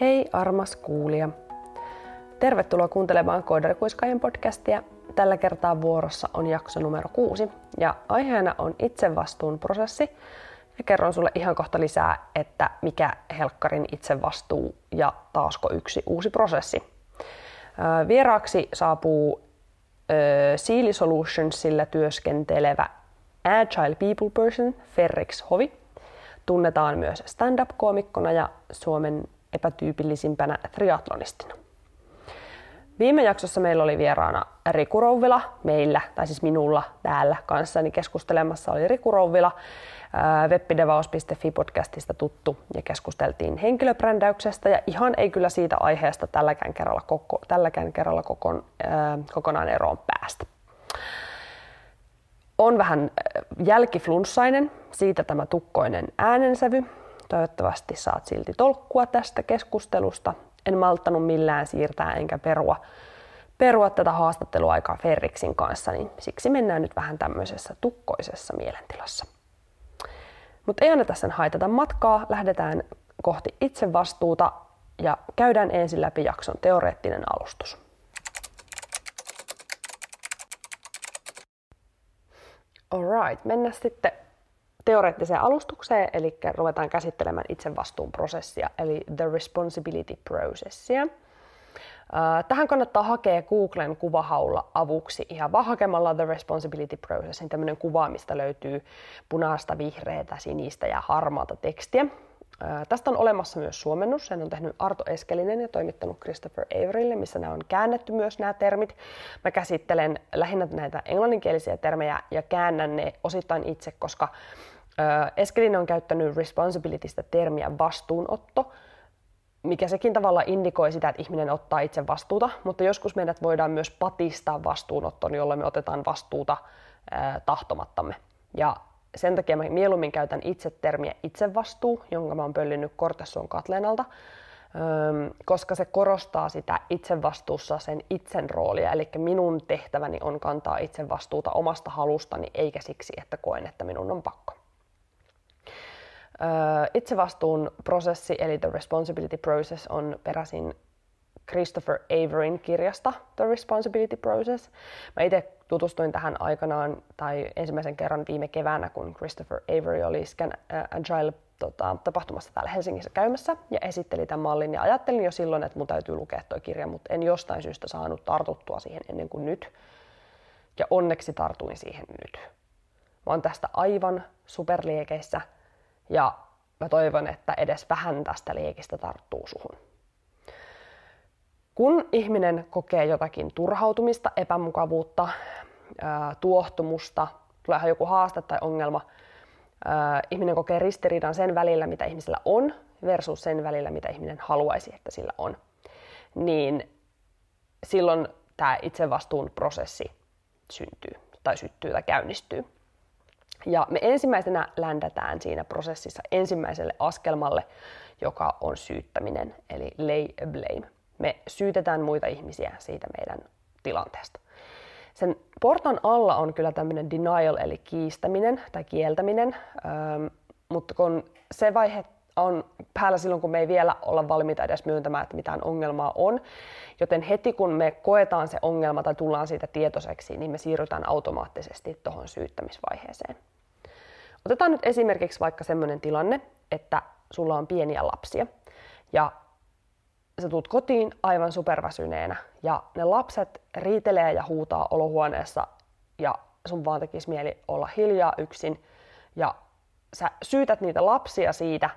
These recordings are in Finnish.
Hei armas kuulija! Tervetuloa kuuntelemaan Koodarikuiskaajien podcastia. Tällä kertaa vuorossa on jakso numero kuusi ja aiheena on itsevastuun prosessi ja kerron sulle ihan kohta lisää, että mikä helkkarin itsevastuu ja taasko yksi uusi prosessi. Vieraaksi saapuu Sealy Solutionsilla työskentelevä Agile People Person Ferrix Hovi. Tunnetaan myös stand-up-koomikkona ja Suomen epätyypillisimpänä triatlonistina. Viime jaksossa meillä oli vieraana Riku Rouvila, meillä, tai siis minulla täällä kanssani keskustelemassa oli Riku Rouvila, webbidevaus.fi podcastista tuttu ja keskusteltiin henkilöbrändäyksestä ja ihan ei kyllä siitä aiheesta tälläkään kerralla, koko, tälläkään kerralla kokon, äh, kokonaan eroon päästä. On vähän jälkiflunssainen, siitä tämä tukkoinen äänensävy. Toivottavasti saat silti tolkkua tästä keskustelusta. En malttanut millään siirtää enkä perua, perua tätä haastatteluaikaa Ferriksin kanssa, niin siksi mennään nyt vähän tämmöisessä tukkoisessa mielentilassa. Mutta ei anneta sen haitata matkaa, lähdetään kohti itsevastuuta ja käydään ensin läpi jakson teoreettinen alustus. Alright, mennään sitten teoreettiseen alustukseen, eli ruvetaan käsittelemään itsevastuun prosessia, eli the responsibility processia. Tähän kannattaa hakea Googlen kuvahaulla avuksi ihan vaan hakemalla The Responsibility Process, tämmöinen kuva, mistä löytyy punaista, vihreätä, sinistä ja harmaata tekstiä. Tästä on olemassa myös suomennus, sen on tehnyt Arto Eskelinen ja toimittanut Christopher Averylle, missä nämä on käännetty myös nämä termit. Mä käsittelen lähinnä näitä englanninkielisiä termejä ja käännän ne osittain itse, koska Eskelinen on käyttänyt responsibilitystä termiä vastuunotto, mikä sekin tavalla indikoi sitä, että ihminen ottaa itse vastuuta, mutta joskus meidät voidaan myös patistaa vastuunottoon, jolloin me otetaan vastuuta tahtomattamme. Ja sen takia mä mieluummin käytän itse termiä itsevastuu, jonka mä oon pöllinyt Kortessuon Katleenalta, koska se korostaa sitä itsevastuussa sen itsen roolia, eli minun tehtäväni on kantaa itsevastuuta omasta halustani, eikä siksi, että koen, että minun on pakko. Itsevastuun prosessi, eli The Responsibility Process, on peräisin Christopher Averyn kirjasta The Responsibility Process. Mä itse tutustuin tähän aikanaan tai ensimmäisen kerran viime keväänä, kun Christopher Avery oli Scan Agile tota, tapahtumassa täällä Helsingissä käymässä ja esitteli tämän mallin. Ja ajattelin jo silloin, että mun täytyy lukea tuo kirja, mutta en jostain syystä saanut tartuttua siihen ennen kuin nyt. Ja onneksi tartuin siihen nyt. Mä oon tästä aivan superliekeissä ja mä toivon, että edes vähän tästä liekistä tarttuu suhun. Kun ihminen kokee jotakin turhautumista, epämukavuutta, tuohtumusta, tulee joku haaste tai ongelma, ihminen kokee ristiriidan sen välillä, mitä ihmisellä on, versus sen välillä, mitä ihminen haluaisi, että sillä on, niin silloin tämä itsevastuun prosessi syntyy tai syttyy tai käynnistyy. Ja me ensimmäisenä ländätään siinä prosessissa ensimmäiselle askelmalle, joka on syyttäminen, eli lay a blame. Me syytetään muita ihmisiä siitä meidän tilanteesta. Sen portan alla on kyllä tämmöinen denial, eli kiistäminen tai kieltäminen, ähm, mutta kun se vaihe on päällä silloin, kun me ei vielä olla valmiita edes myöntämään, että mitään ongelmaa on. Joten heti kun me koetaan se ongelma tai tullaan siitä tietoiseksi, niin me siirrytään automaattisesti tuohon syyttämisvaiheeseen. Otetaan nyt esimerkiksi vaikka semmoinen tilanne, että sulla on pieniä lapsia ja sä tulet kotiin aivan superväsyneenä ja ne lapset riitelee ja huutaa olohuoneessa ja sun vaan tekisi mieli olla hiljaa yksin ja sä syytät niitä lapsia siitä,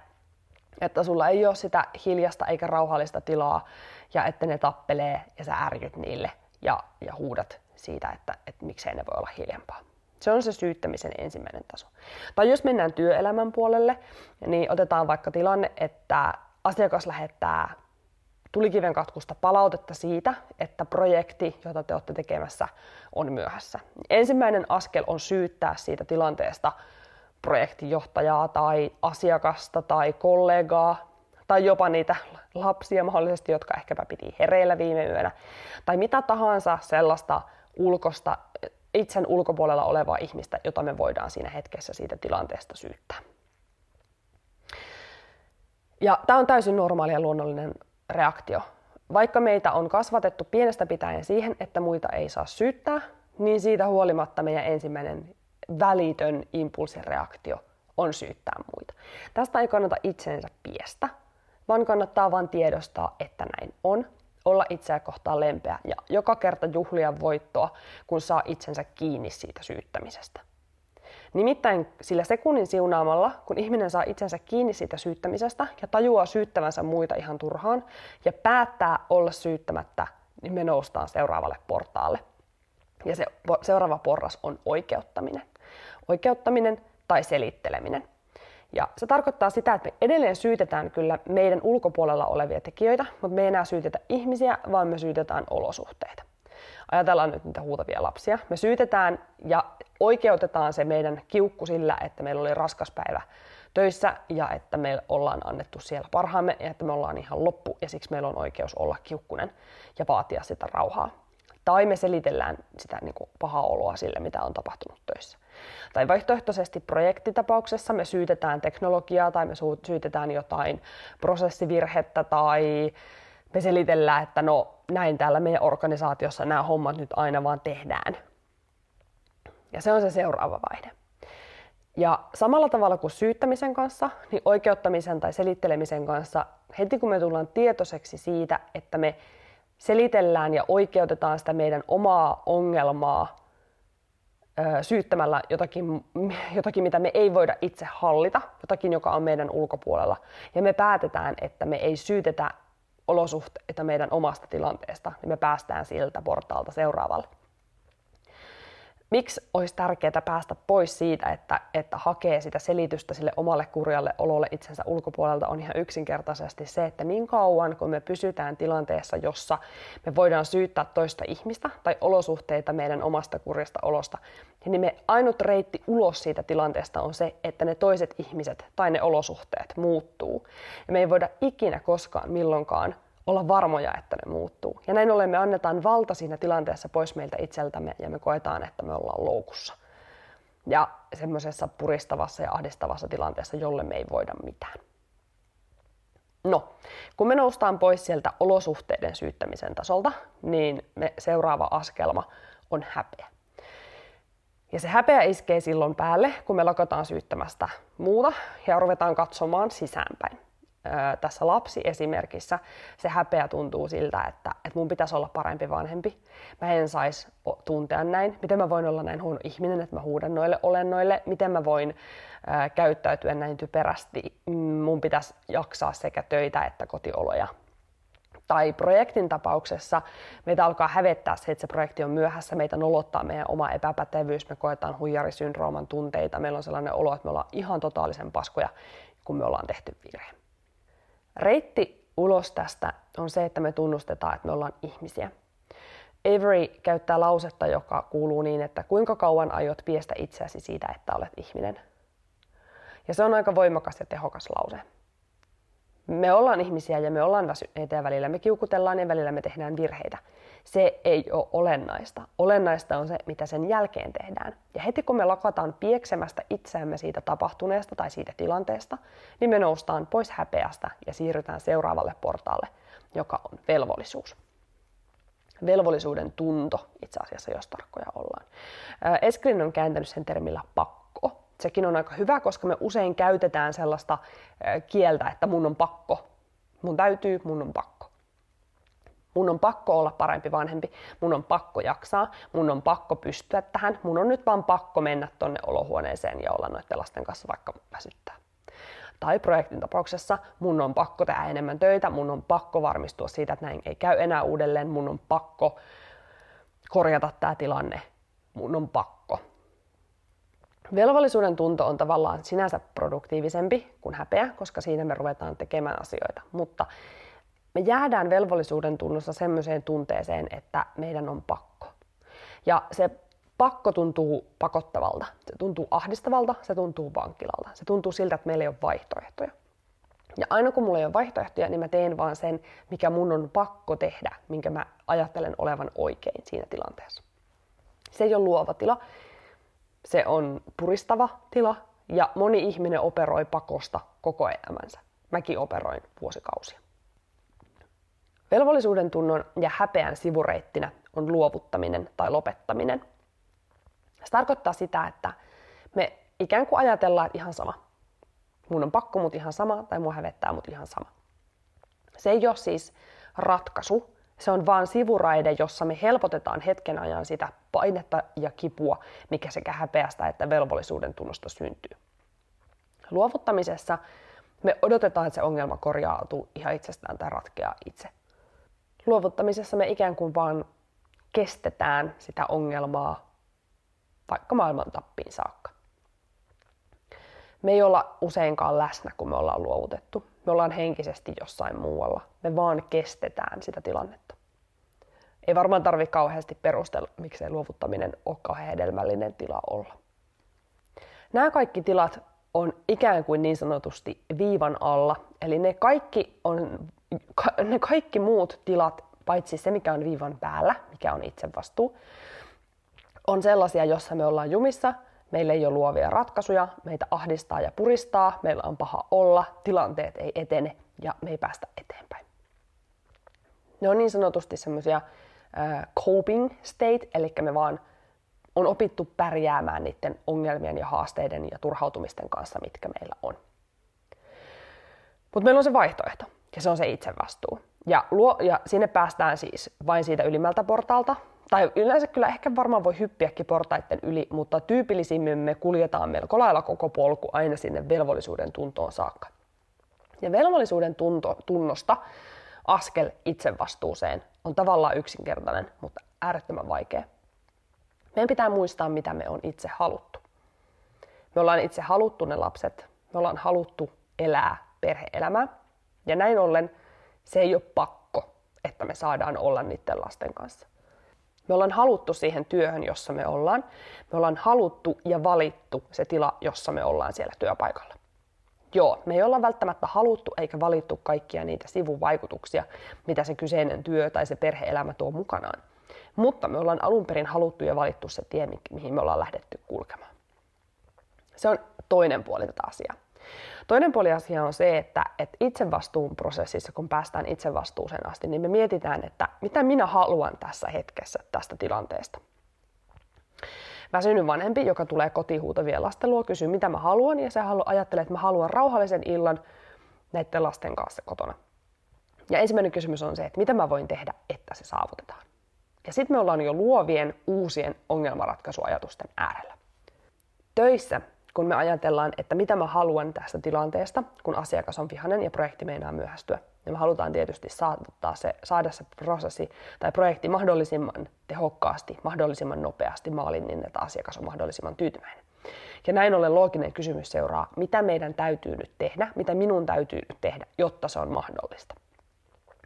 että sulla ei ole sitä hiljasta eikä rauhallista tilaa ja että ne tappelee ja sä ärjyt niille ja, ja huudat siitä, että, että miksei ne voi olla hiljempaa. Se on se syyttämisen ensimmäinen taso. Tai jos mennään työelämän puolelle, niin otetaan vaikka tilanne, että asiakas lähettää tulikiven katkusta palautetta siitä, että projekti, jota te olette tekemässä, on myöhässä. Ensimmäinen askel on syyttää siitä tilanteesta projektijohtajaa tai asiakasta tai kollegaa tai jopa niitä lapsia mahdollisesti, jotka ehkäpä piti hereillä viime yönä, tai mitä tahansa sellaista ulkosta itsen ulkopuolella olevaa ihmistä, jota me voidaan siinä hetkessä siitä tilanteesta syyttää. Ja tämä on täysin normaali ja luonnollinen reaktio. Vaikka meitä on kasvatettu pienestä pitäen siihen, että muita ei saa syyttää, niin siitä huolimatta meidän ensimmäinen välitön impulssireaktio on syyttää muita. Tästä ei kannata itsensä piestä, vaan kannattaa vain tiedostaa, että näin on, olla itseä kohtaan lempeä ja joka kerta juhlia voittoa, kun saa itsensä kiinni siitä syyttämisestä. Nimittäin sillä sekunnin siunaamalla, kun ihminen saa itsensä kiinni siitä syyttämisestä ja tajuaa syyttävänsä muita ihan turhaan ja päättää olla syyttämättä, niin me noustaan seuraavalle portaalle. Ja se seuraava porras on oikeuttaminen. Oikeuttaminen tai selitteleminen. Ja se tarkoittaa sitä, että me edelleen syytetään kyllä meidän ulkopuolella olevia tekijöitä, mutta me ei enää syytetä ihmisiä, vaan me syytetään olosuhteita. Ajatellaan nyt niitä huutavia lapsia. Me syytetään ja oikeutetaan se meidän kiukku sillä, että meillä oli raskas päivä töissä ja että me ollaan annettu siellä parhaamme ja että me ollaan ihan loppu ja siksi meillä on oikeus olla kiukkunen ja vaatia sitä rauhaa. Tai me selitellään sitä niin kuin pahaa oloa sille, mitä on tapahtunut töissä. Tai vaihtoehtoisesti projektitapauksessa me syytetään teknologiaa tai me syytetään jotain prosessivirhettä tai me selitellään, että no näin täällä meidän organisaatiossa nämä hommat nyt aina vaan tehdään. Ja se on se seuraava vaihe. Ja samalla tavalla kuin syyttämisen kanssa, niin oikeuttamisen tai selittelemisen kanssa, heti kun me tullaan tietoiseksi siitä, että me selitellään ja oikeutetaan sitä meidän omaa ongelmaa syyttämällä jotakin, jotakin, mitä me ei voida itse hallita, jotakin, joka on meidän ulkopuolella. Ja me päätetään, että me ei syytetä olosuhteita meidän omasta tilanteesta, niin me päästään siltä portaalta seuraavalle miksi olisi tärkeää päästä pois siitä, että, että hakee sitä selitystä sille omalle kurjalle ololle itsensä ulkopuolelta, on ihan yksinkertaisesti se, että niin kauan kun me pysytään tilanteessa, jossa me voidaan syyttää toista ihmistä tai olosuhteita meidän omasta kurjasta olosta, niin me ainut reitti ulos siitä tilanteesta on se, että ne toiset ihmiset tai ne olosuhteet muuttuu. Ja me ei voida ikinä koskaan milloinkaan olla varmoja, että ne muuttuu. Ja näin ollen me annetaan valta siinä tilanteessa pois meiltä itseltämme ja me koetaan, että me ollaan loukussa. Ja semmoisessa puristavassa ja ahdistavassa tilanteessa, jolle me ei voida mitään. No, kun me noustaan pois sieltä olosuhteiden syyttämisen tasolta, niin me seuraava askelma on häpeä. Ja se häpeä iskee silloin päälle, kun me lakataan syyttämästä muuta ja ruvetaan katsomaan sisäänpäin tässä lapsiesimerkissä se häpeä tuntuu siltä, että, että mun pitäisi olla parempi vanhempi. Mä en saisi tuntea näin. Miten mä voin olla näin huono ihminen, että mä huudan noille olennoille? Miten mä voin ää, käyttäytyä näin typerästi? Mun pitäisi jaksaa sekä töitä että kotioloja. Tai projektin tapauksessa meitä alkaa hävettää se, että se projekti on myöhässä, meitä nolottaa meidän oma epäpätevyys, me koetaan huijarisyndrooman tunteita, meillä on sellainen olo, että me ollaan ihan totaalisen paskoja, kun me ollaan tehty virhe. Reitti ulos tästä on se, että me tunnustetaan, että me ollaan ihmisiä. Avery käyttää lausetta, joka kuuluu niin, että kuinka kauan aiot piestä itseäsi siitä, että olet ihminen. Ja se on aika voimakas ja tehokas lause. Me ollaan ihmisiä ja me ollaan väsyneitä ja välillä me kiukutellaan ja välillä me tehdään virheitä se ei ole olennaista. Olennaista on se, mitä sen jälkeen tehdään. Ja heti kun me lakataan pieksemästä itseämme siitä tapahtuneesta tai siitä tilanteesta, niin me noustaan pois häpeästä ja siirrytään seuraavalle portaalle, joka on velvollisuus. Velvollisuuden tunto itse asiassa, jos tarkkoja ollaan. Esklin on kääntänyt sen termillä pakko. Sekin on aika hyvä, koska me usein käytetään sellaista kieltä, että mun on pakko. Mun täytyy, mun on pakko. Mun on pakko olla parempi vanhempi, mun on pakko jaksaa, mun on pakko pystyä tähän, mun on nyt vaan pakko mennä tonne olohuoneeseen ja olla noiden lasten kanssa vaikka väsyttää. Tai projektin tapauksessa mun on pakko tehdä enemmän töitä, mun on pakko varmistua siitä, että näin ei käy enää uudelleen, mun on pakko korjata tämä tilanne, mun on pakko. Velvollisuuden tunto on tavallaan sinänsä produktiivisempi kuin häpeä, koska siinä me ruvetaan tekemään asioita, mutta me jäädään velvollisuuden tunnossa semmoiseen tunteeseen, että meidän on pakko. Ja se pakko tuntuu pakottavalta, se tuntuu ahdistavalta, se tuntuu vankilalta. Se tuntuu siltä, että meillä ei ole vaihtoehtoja. Ja aina kun mulla ei ole vaihtoehtoja, niin mä teen vaan sen, mikä mun on pakko tehdä, minkä mä ajattelen olevan oikein siinä tilanteessa. Se ei ole luova tila, se on puristava tila ja moni ihminen operoi pakosta koko elämänsä. Mäkin operoin vuosikausia. Velvollisuuden tunnon ja häpeän sivureittinä on luovuttaminen tai lopettaminen. Se tarkoittaa sitä, että me ikään kuin ajatellaan, että ihan sama. Mun on pakko, mut ihan sama, tai mua hävettää, mut ihan sama. Se ei ole siis ratkaisu, se on vain sivuraide, jossa me helpotetaan hetken ajan sitä painetta ja kipua, mikä sekä häpeästä että velvollisuuden tunnosta syntyy. Luovuttamisessa me odotetaan, että se ongelma korjautuu ihan itsestään tai ratkeaa itse. Luovuttamisessa me ikään kuin vaan kestetään sitä ongelmaa vaikka maailman tappiin saakka. Me ei olla useinkaan läsnä, kun me ollaan luovutettu. Me ollaan henkisesti jossain muualla. Me vaan kestetään sitä tilannetta. Ei varmaan tarvi kauheasti perustella, miksei luovuttaminen ole kauhean hedelmällinen tila olla. Nämä kaikki tilat on ikään kuin niin sanotusti viivan alla. Eli ne kaikki, on, ne kaikki muut tilat, paitsi se mikä on viivan päällä, mikä on itse vastuu, on sellaisia, jossa me ollaan jumissa, meillä ei ole luovia ratkaisuja, meitä ahdistaa ja puristaa, meillä on paha olla, tilanteet ei etene ja me ei päästä eteenpäin. Ne on niin sanotusti semmoisia coping state, eli me vaan on opittu pärjäämään niiden ongelmien ja haasteiden ja turhautumisten kanssa, mitkä meillä on. Mutta meillä on se vaihtoehto, ja se on se itsevastuu. Ja, luo, ja sinne päästään siis vain siitä ylimmältä portaalta, tai yleensä kyllä ehkä varmaan voi hyppiäkin portaiden yli, mutta tyypillisimmin me kuljetaan melko lailla koko polku aina sinne velvollisuuden tuntoon saakka. Ja velvollisuuden tunto, tunnosta askel itsevastuuseen on tavallaan yksinkertainen, mutta äärettömän vaikea. Meidän pitää muistaa, mitä me on itse haluttu. Me ollaan itse haluttu ne lapset, me ollaan haluttu elää perheelämää. Ja näin ollen se ei ole pakko, että me saadaan olla niiden lasten kanssa. Me ollaan haluttu siihen työhön, jossa me ollaan. Me ollaan haluttu ja valittu se tila, jossa me ollaan siellä työpaikalla. Joo, me ei olla välttämättä haluttu eikä valittu kaikkia niitä sivuvaikutuksia, mitä se kyseinen työ tai se perheelämä tuo mukanaan. Mutta me ollaan alun perin haluttu ja valittu se tie, mihin me ollaan lähdetty kulkemaan. Se on toinen puoli tätä asiaa. Toinen puoli asia on se, että, että itsevastuun prosessissa, kun päästään itsevastuuseen asti, niin me mietitään, että mitä minä haluan tässä hetkessä tästä tilanteesta. Väsynyt vanhempi, joka tulee kotihuutavien lasten luo, kysyy, mitä mä haluan, ja se ajattelee, että mä haluan rauhallisen illan näiden lasten kanssa kotona. Ja ensimmäinen kysymys on se, että mitä mä voin tehdä, että se saavutetaan. Ja sitten me ollaan jo luovien uusien ongelmanratkaisuajatusten äärellä. Töissä kun me ajatellaan, että mitä mä haluan tästä tilanteesta, kun asiakas on vihainen ja projekti meinaa myöhästyä. Ja me halutaan tietysti saada se, saada se prosessi tai projekti mahdollisimman tehokkaasti, mahdollisimman nopeasti maaliin niin, että asiakas on mahdollisimman tyytyväinen. Ja näin ollen looginen kysymys seuraa, mitä meidän täytyy nyt tehdä, mitä minun täytyy nyt tehdä, jotta se on mahdollista.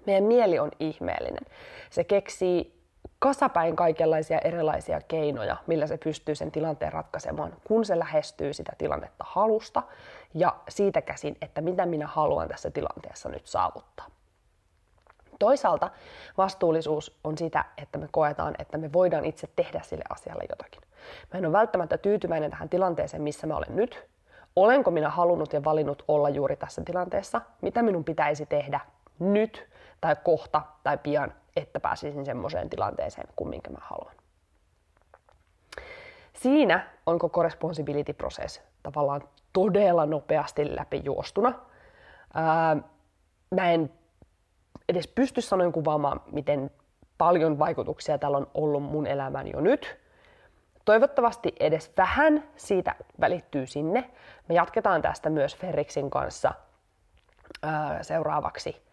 Meidän mieli on ihmeellinen. Se keksii kasapäin kaikenlaisia erilaisia keinoja, millä se pystyy sen tilanteen ratkaisemaan, kun se lähestyy sitä tilannetta halusta ja siitä käsin, että mitä minä haluan tässä tilanteessa nyt saavuttaa. Toisaalta vastuullisuus on sitä, että me koetaan, että me voidaan itse tehdä sille asialle jotakin. Mä en ole välttämättä tyytyväinen tähän tilanteeseen, missä mä olen nyt. Olenko minä halunnut ja valinnut olla juuri tässä tilanteessa? Mitä minun pitäisi tehdä nyt tai kohta tai pian, että pääsisin semmoiseen tilanteeseen kuin minkä mä haluan. Siinä on koko responsibility process tavallaan todella nopeasti läpi juostuna. Ää, mä en edes pysty sanoin kuvaamaan, miten paljon vaikutuksia tällä on ollut mun elämään jo nyt. Toivottavasti edes vähän siitä välittyy sinne. Me jatketaan tästä myös Ferriksin kanssa ää, seuraavaksi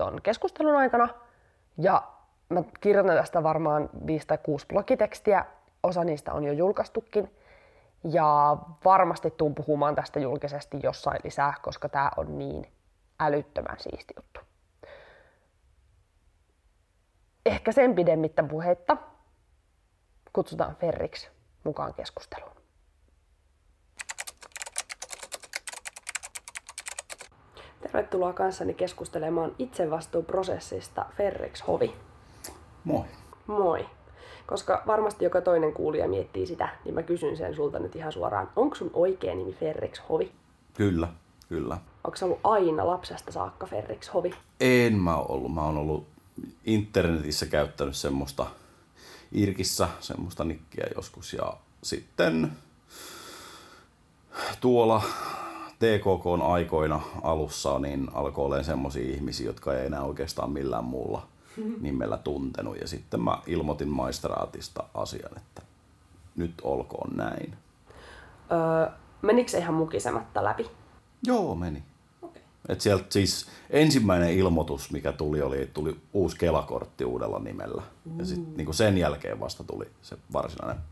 ton keskustelun aikana. Ja mä kirjoitan tästä varmaan 5 tai 6 blogitekstiä, osa niistä on jo julkaistukin. Ja varmasti tuun puhumaan tästä julkisesti jossain lisää, koska tämä on niin älyttömän siisti juttu. Ehkä sen pidemmittä puheitta kutsutaan Ferriksi mukaan keskusteluun. Tervetuloa kanssani keskustelemaan itsevastuuprosessista Ferrix Hovi. Moi. Moi. Koska varmasti joka toinen kuulija miettii sitä, niin mä kysyn sen sulta nyt ihan suoraan. Onko sun oikea nimi Ferrix Hovi? Kyllä, kyllä. Onko se ollut aina lapsesta saakka Ferrix Hovi? En mä ollut. Mä oon ollut internetissä käyttänyt semmoista Irkissä semmoista nikkiä joskus ja sitten tuolla TKK aikoina alussa niin alkoi olemaan semmoisia ihmisiä, jotka ei enää oikeastaan millään muulla nimellä tuntenut. Ja sitten mä ilmoitin maistraatista asian, että nyt olkoon näin. Öö, menikö se ihan mukisematta läpi? Joo, meni. Okay. Et sieltä siis ensimmäinen ilmoitus, mikä tuli, oli, että tuli uusi Kelakortti uudella nimellä. Mm. Ja sitten niin sen jälkeen vasta tuli se varsinainen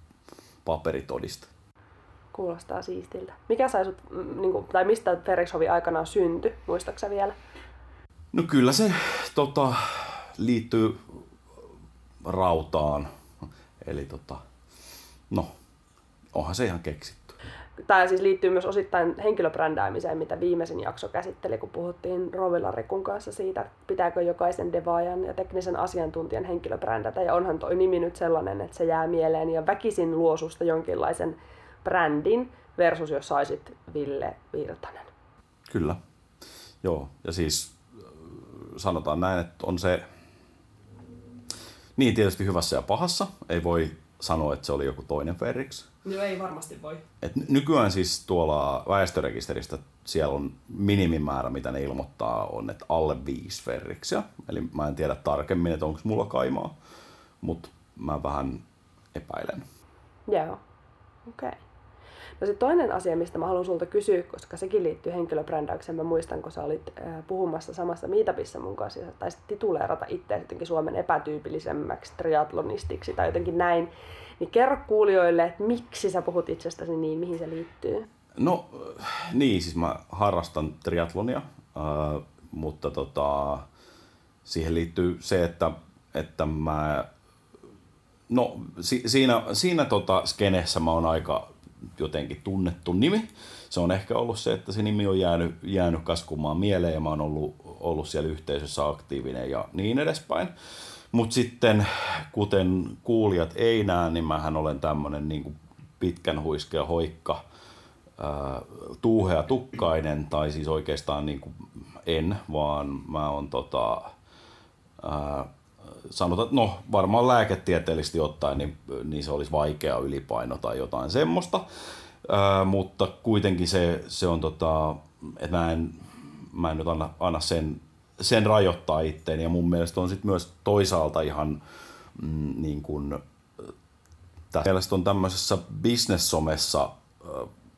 paperitodiste. Kuulostaa siistiltä. Mikä sai sut, mm, niin kuin, tai mistä Ferrikshovi aikanaan syntyi, muistaaksä vielä? No kyllä se tota, liittyy rautaan. Eli tota, no, onhan se ihan keksitty. Tämä siis liittyy myös osittain henkilöbrändäämiseen, mitä viimeisin jakso käsitteli, kun puhuttiin Rovilla Rekun kanssa siitä, pitääkö jokaisen devaajan ja teknisen asiantuntijan henkilöbrändätä. Ja onhan toi nimi nyt sellainen, että se jää mieleen ja väkisin luosusta jonkinlaisen brändin versus jos saisit Ville Virtanen. Kyllä. Joo, ja siis äh, sanotaan näin, että on se niin tietysti hyvässä ja pahassa. Ei voi sanoa, että se oli joku toinen Ferrix. No ei varmasti voi. Et nykyään siis tuolla väestörekisteristä siellä on minimimäärä, mitä ne ilmoittaa, on, että alle viisi Ferriksiä. Eli mä en tiedä tarkemmin, että onko mulla kaimaa, mutta mä vähän epäilen. Joo, okei. Okay. No se toinen asia, mistä mä haluan sulta kysyä, koska sekin liittyy henkilöbrändäykseen. Mä muistan, kun sä olit äh, puhumassa samassa meetupissa mun kanssa, ja taisit tituleerata itse jotenkin Suomen epätyypillisemmäksi triatlonistiksi tai jotenkin näin. Niin kerro kuulijoille, että miksi sä puhut itsestäsi niin, mihin se liittyy? No niin, siis mä harrastan triatlonia, äh, mutta tota, siihen liittyy se, että, että mä No si, siinä, siinä tota skenessä mä oon aika jotenkin tunnettu nimi. Se on ehkä ollut se, että se nimi on jäänyt, jäänyt kaskumaan mieleen ja mä oon ollut, ollut siellä yhteisössä aktiivinen ja niin edespäin. Mutta sitten, kuten kuulijat ei näe, niin mähän olen tämmöinen niin pitkän huiskea hoikka, ää, tuuhea tukkainen, tai siis oikeastaan niin kuin en, vaan mä oon tota, ää, sanotaan, no varmaan lääketieteellisesti ottaen, niin, niin se olisi vaikea ylipaino tai jotain semmoista. Ää, mutta kuitenkin se, se on tota, että mä en, mä en nyt anna, anna sen, sen rajoittaa itteeni. Ja mun mielestä on sit myös toisaalta ihan mm, niin kuin, tässä mielestä on tämmöisessä business-somessa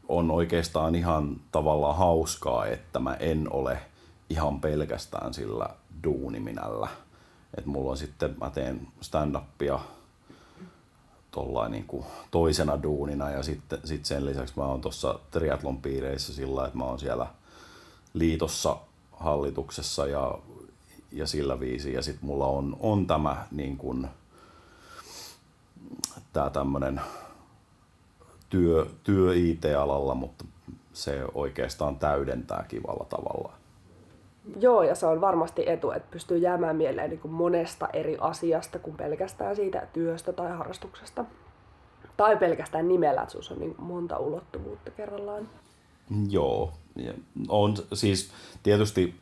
on oikeastaan ihan tavallaan hauskaa, että mä en ole ihan pelkästään sillä duuniminällä että mulla on sitten, mä teen stand-upia niin kuin toisena duunina ja sitten sit sen lisäksi mä oon tuossa triatlon piireissä sillä, että mä oon siellä liitossa hallituksessa ja, ja sillä viisi ja sitten mulla on, on tämä niin kuin, tää tämmönen työ, työ IT-alalla, mutta se oikeastaan täydentää kivalla tavalla. Joo, ja se on varmasti etu, että pystyy jäämään mieleen niin kuin monesta eri asiasta kuin pelkästään siitä työstä tai harrastuksesta. Tai pelkästään nimellä, että on niin monta ulottuvuutta kerrallaan. Joo, on siis tietysti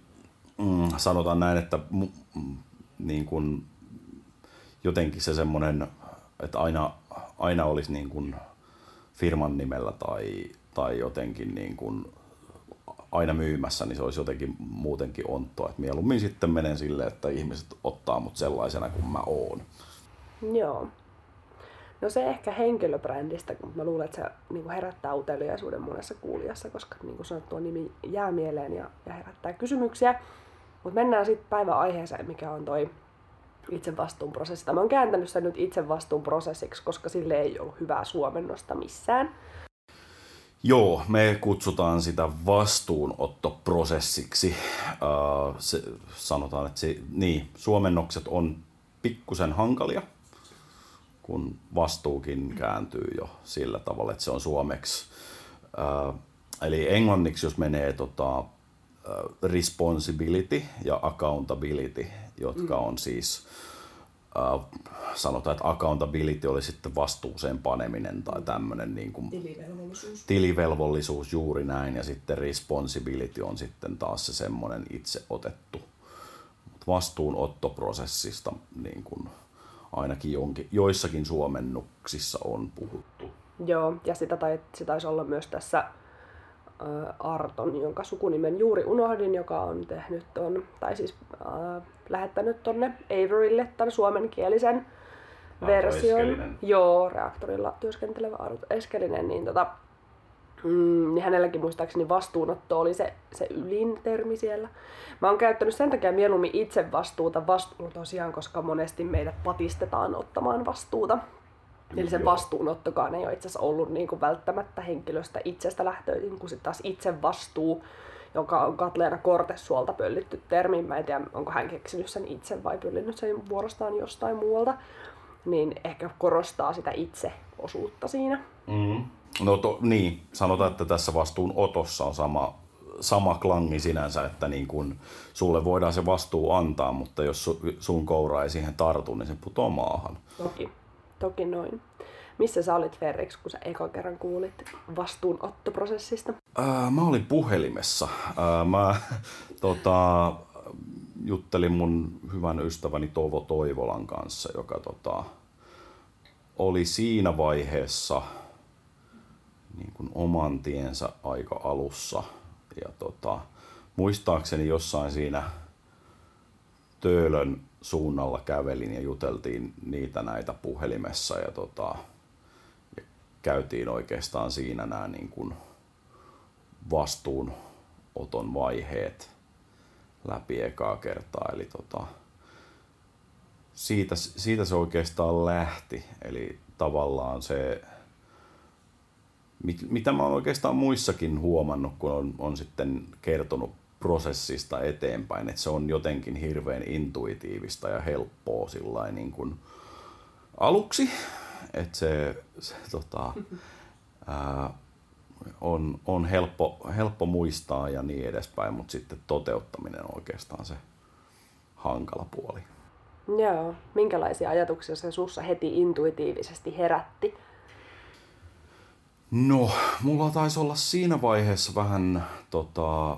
mm, sanotaan näin, että mm, niin kuin jotenkin se semmoinen, että aina, aina olisi niin kuin firman nimellä tai, tai jotenkin niin kuin aina myymässä, niin se olisi jotenkin muutenkin ontoa. Et mieluummin sitten menen silleen, että ihmiset ottaa mut sellaisena kuin mä oon. Joo. No se ehkä henkilöbrändistä, kun mä luulen, että se niin herättää uteliaisuuden monessa kuulijassa, koska niin kuin sanottu, tuo nimi jää mieleen ja, ja herättää kysymyksiä. Mutta mennään sitten päivän aiheeseen, mikä on toi itse vastuunprosessi. Mä oon kääntänyt sen nyt itse vastuunprosessiksi, koska sille ei ollut hyvää suomennosta missään. Joo, me kutsutaan sitä vastuunottoprosessiksi. Uh, se, sanotaan, että se, niin, suomennokset on pikkusen hankalia, kun vastuukin kääntyy jo sillä tavalla, että se on suomeksi. Uh, eli englanniksi, jos menee tota, uh, responsibility ja accountability, jotka mm. on siis Uh, sanotaan, että accountability oli sitten vastuuseen paneminen tai tämmöinen niin kuin tilivelvollisuus. tilivelvollisuus juuri näin ja sitten responsibility on sitten taas se semmoinen itse otettu. Mut vastuunottoprosessista niin kuin ainakin jonkin, joissakin suomennuksissa on puhuttu. Joo, ja sitä, tai, se taisi olla myös tässä Arton, jonka sukunimen juuri unohdin, joka on tehnyt ton, tai siis äh, lähettänyt tonne Averylle tämän suomenkielisen version. Joo, reaktorilla työskentelevä Arto Eskelinen, niin tota, Mm, niin hänelläkin muistaakseni vastuunotto oli se, se ylin termi siellä. Mä oon käyttänyt sen takia mieluummin itse vastuuta vastuun tosiaan, koska monesti meidät patistetaan ottamaan vastuuta. Eli se vastuunottokaan ei ole itse asiassa ollut niin kuin välttämättä henkilöstä itsestä lähtöisin, kun sitten taas itse vastuu, joka on Katleena Kortesuolta pöllitty termi. Mä en tiedä, onko hän keksinyt sen itse vai pöllinyt sen vuorostaan jostain muualta. Niin ehkä korostaa sitä itse osuutta siinä. Mm. No to, niin, sanotaan, että tässä vastuun otossa on sama, sama klangi sinänsä, että niin kun sulle voidaan se vastuu antaa, mutta jos su, sun koura ei siihen tartu, niin se putoo maahan. Toki, toki noin. Missä sä olit Ferrix, kun sä eka kerran kuulit vastuunottoprosessista? Ää, mä olin puhelimessa. Ää, mä tota, juttelin mun hyvän ystäväni Toivo Toivolan kanssa, joka tota, oli siinä vaiheessa – niin kuin oman tiensä aika alussa. Ja tota, muistaakseni jossain siinä Töölön suunnalla kävelin ja juteltiin niitä näitä puhelimessa ja, tota, ja käytiin oikeastaan siinä nämä niin kuin vastuunoton vaiheet läpi ekaa kertaa. Eli tota, siitä, siitä se oikeastaan lähti. Eli tavallaan se mitä mä oon oikeastaan muissakin huomannut, kun on, on sitten kertonut prosessista eteenpäin, että se on jotenkin hirveän intuitiivista ja helppoa sillä niin kuin aluksi, että se, se tota, ää, on, on helppo, helppo muistaa ja niin edespäin, mutta sitten toteuttaminen on oikeastaan se hankala puoli. Joo. Minkälaisia ajatuksia se sussa heti intuitiivisesti herätti? No, mulla taisi olla siinä vaiheessa vähän tota,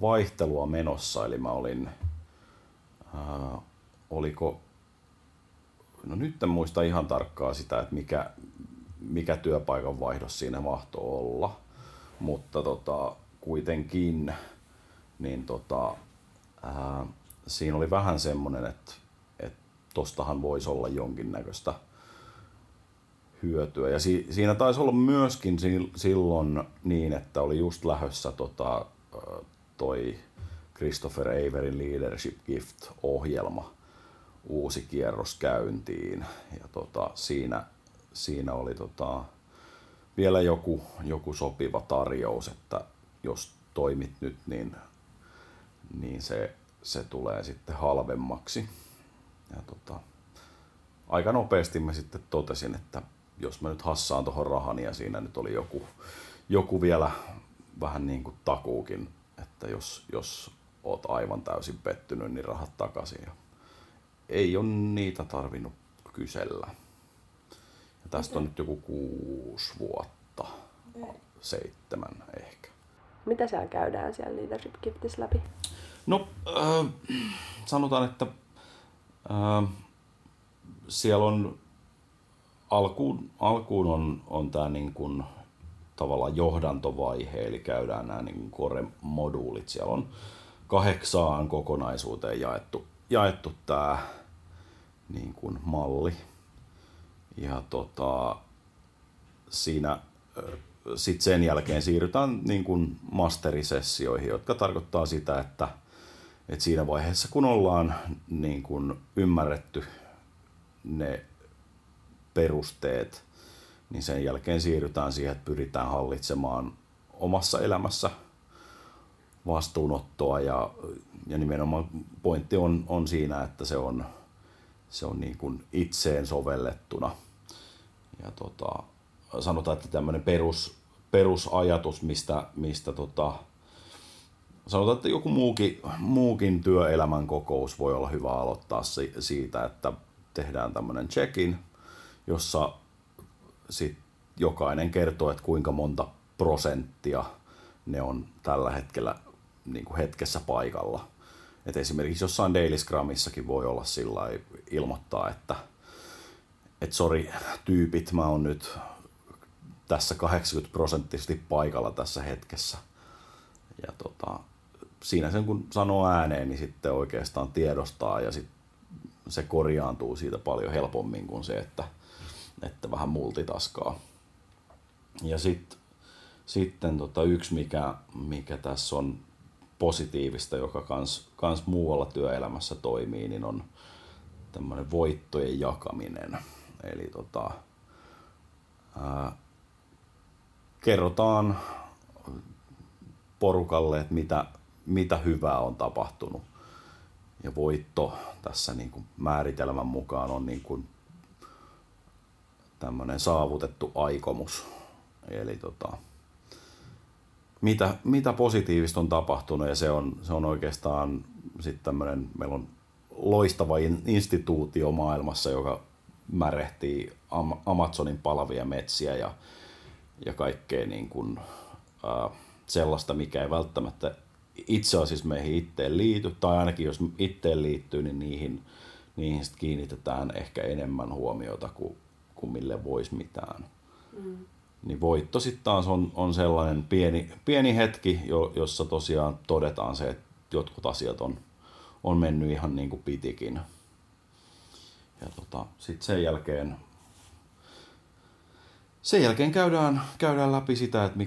vaihtelua menossa, eli mä olin, ää, oliko, no nyt en muista ihan tarkkaa sitä, että mikä, mikä työpaikan vaihdos siinä mahtoi olla, mutta tota, kuitenkin, niin tota, ää, siinä oli vähän semmoinen, että, että tostahan voisi olla jonkinnäköistä hyötyä. Ja si, siinä taisi olla myöskin si, silloin niin, että oli just lähössä tota, toi Christopher Averin Leadership Gift-ohjelma uusi kierros käyntiin. Ja tota, siinä, siinä oli tota, vielä joku, joku sopiva tarjous, että jos toimit nyt, niin, niin se, se tulee sitten halvemmaksi. Ja tota, aika nopeasti mä sitten totesin, että jos mä nyt hassaan tuohon rahan ja siinä nyt oli joku, joku vielä vähän niin kuin takuukin, että jos, jos oot aivan täysin pettynyt, niin rahat takaisin. Ja ei ole niitä tarvinnut kysellä. Ja tästä on nyt joku kuusi vuotta, seitsemän ehkä. Mitä siellä käydään siellä Leadership Giftissä läpi? No, äh, sanotaan, että äh, siellä on alkuun, alkuun on, on tämä niin kuin tavallaan johdantovaihe, eli käydään nämä niin core-moduulit. Siellä on kahdeksaan kokonaisuuteen jaettu, jaettu tämä niin kuin malli. Ja tota, siinä sitten sen jälkeen siirrytään niin kuin masterisessioihin, jotka tarkoittaa sitä, että, että siinä vaiheessa kun ollaan niin kuin ymmärretty ne perusteet, niin sen jälkeen siirrytään siihen, että pyritään hallitsemaan omassa elämässä vastuunottoa ja, ja nimenomaan pointti on, on siinä, että se on, se on niin kuin itseen sovellettuna. Ja tota, sanotaan, että tämmöinen perus, perusajatus, mistä, mistä tota, sanotaan, että joku muukin, muukin työelämän kokous voi olla hyvä aloittaa siitä, että tehdään tämmöinen check-in, jossa sit jokainen kertoo, että kuinka monta prosenttia ne on tällä hetkellä niin kuin hetkessä paikalla. että esimerkiksi jossain Daily Scrumissakin voi olla sillä ilmoittaa, että et sori tyypit, mä oon nyt tässä 80 prosenttisesti paikalla tässä hetkessä. Ja tota, siinä sen kun sanoo ääneen, niin sitten oikeastaan tiedostaa ja sit se korjaantuu siitä paljon helpommin kuin se, että, että vähän multitaskaa. Ja sit, sitten tota yksi, mikä, mikä tässä on positiivista, joka kans, kans muualla työelämässä toimii, niin on tämmöinen voittojen jakaminen. Eli tota, ää, kerrotaan porukalle, että mitä, mitä hyvää on tapahtunut. Ja voitto tässä niin kuin määritelmän mukaan on niin kuin tämmöinen saavutettu aikomus. Eli tota, mitä, mitä positiivista on tapahtunut ja se on, se on oikeastaan sitten tämmöinen, meillä on loistava instituutio maailmassa, joka märehtii Amazonin palavia metsiä ja, ja kaikkea niin kuin, äh, sellaista, mikä ei välttämättä itse asiassa meihin itteen liity, tai ainakin jos itteen liittyy, niin niihin, niihin sit kiinnitetään ehkä enemmän huomiota kuin, kuin mille voisi mitään. Mm. Niin voitto sitten taas on, on sellainen pieni, pieni hetki, jo, jossa tosiaan todetaan se, että jotkut asiat on, on mennyt ihan niin kuin pitikin. Ja tota, sitten sen jälkeen sen jälkeen käydään, käydään läpi sitä, että,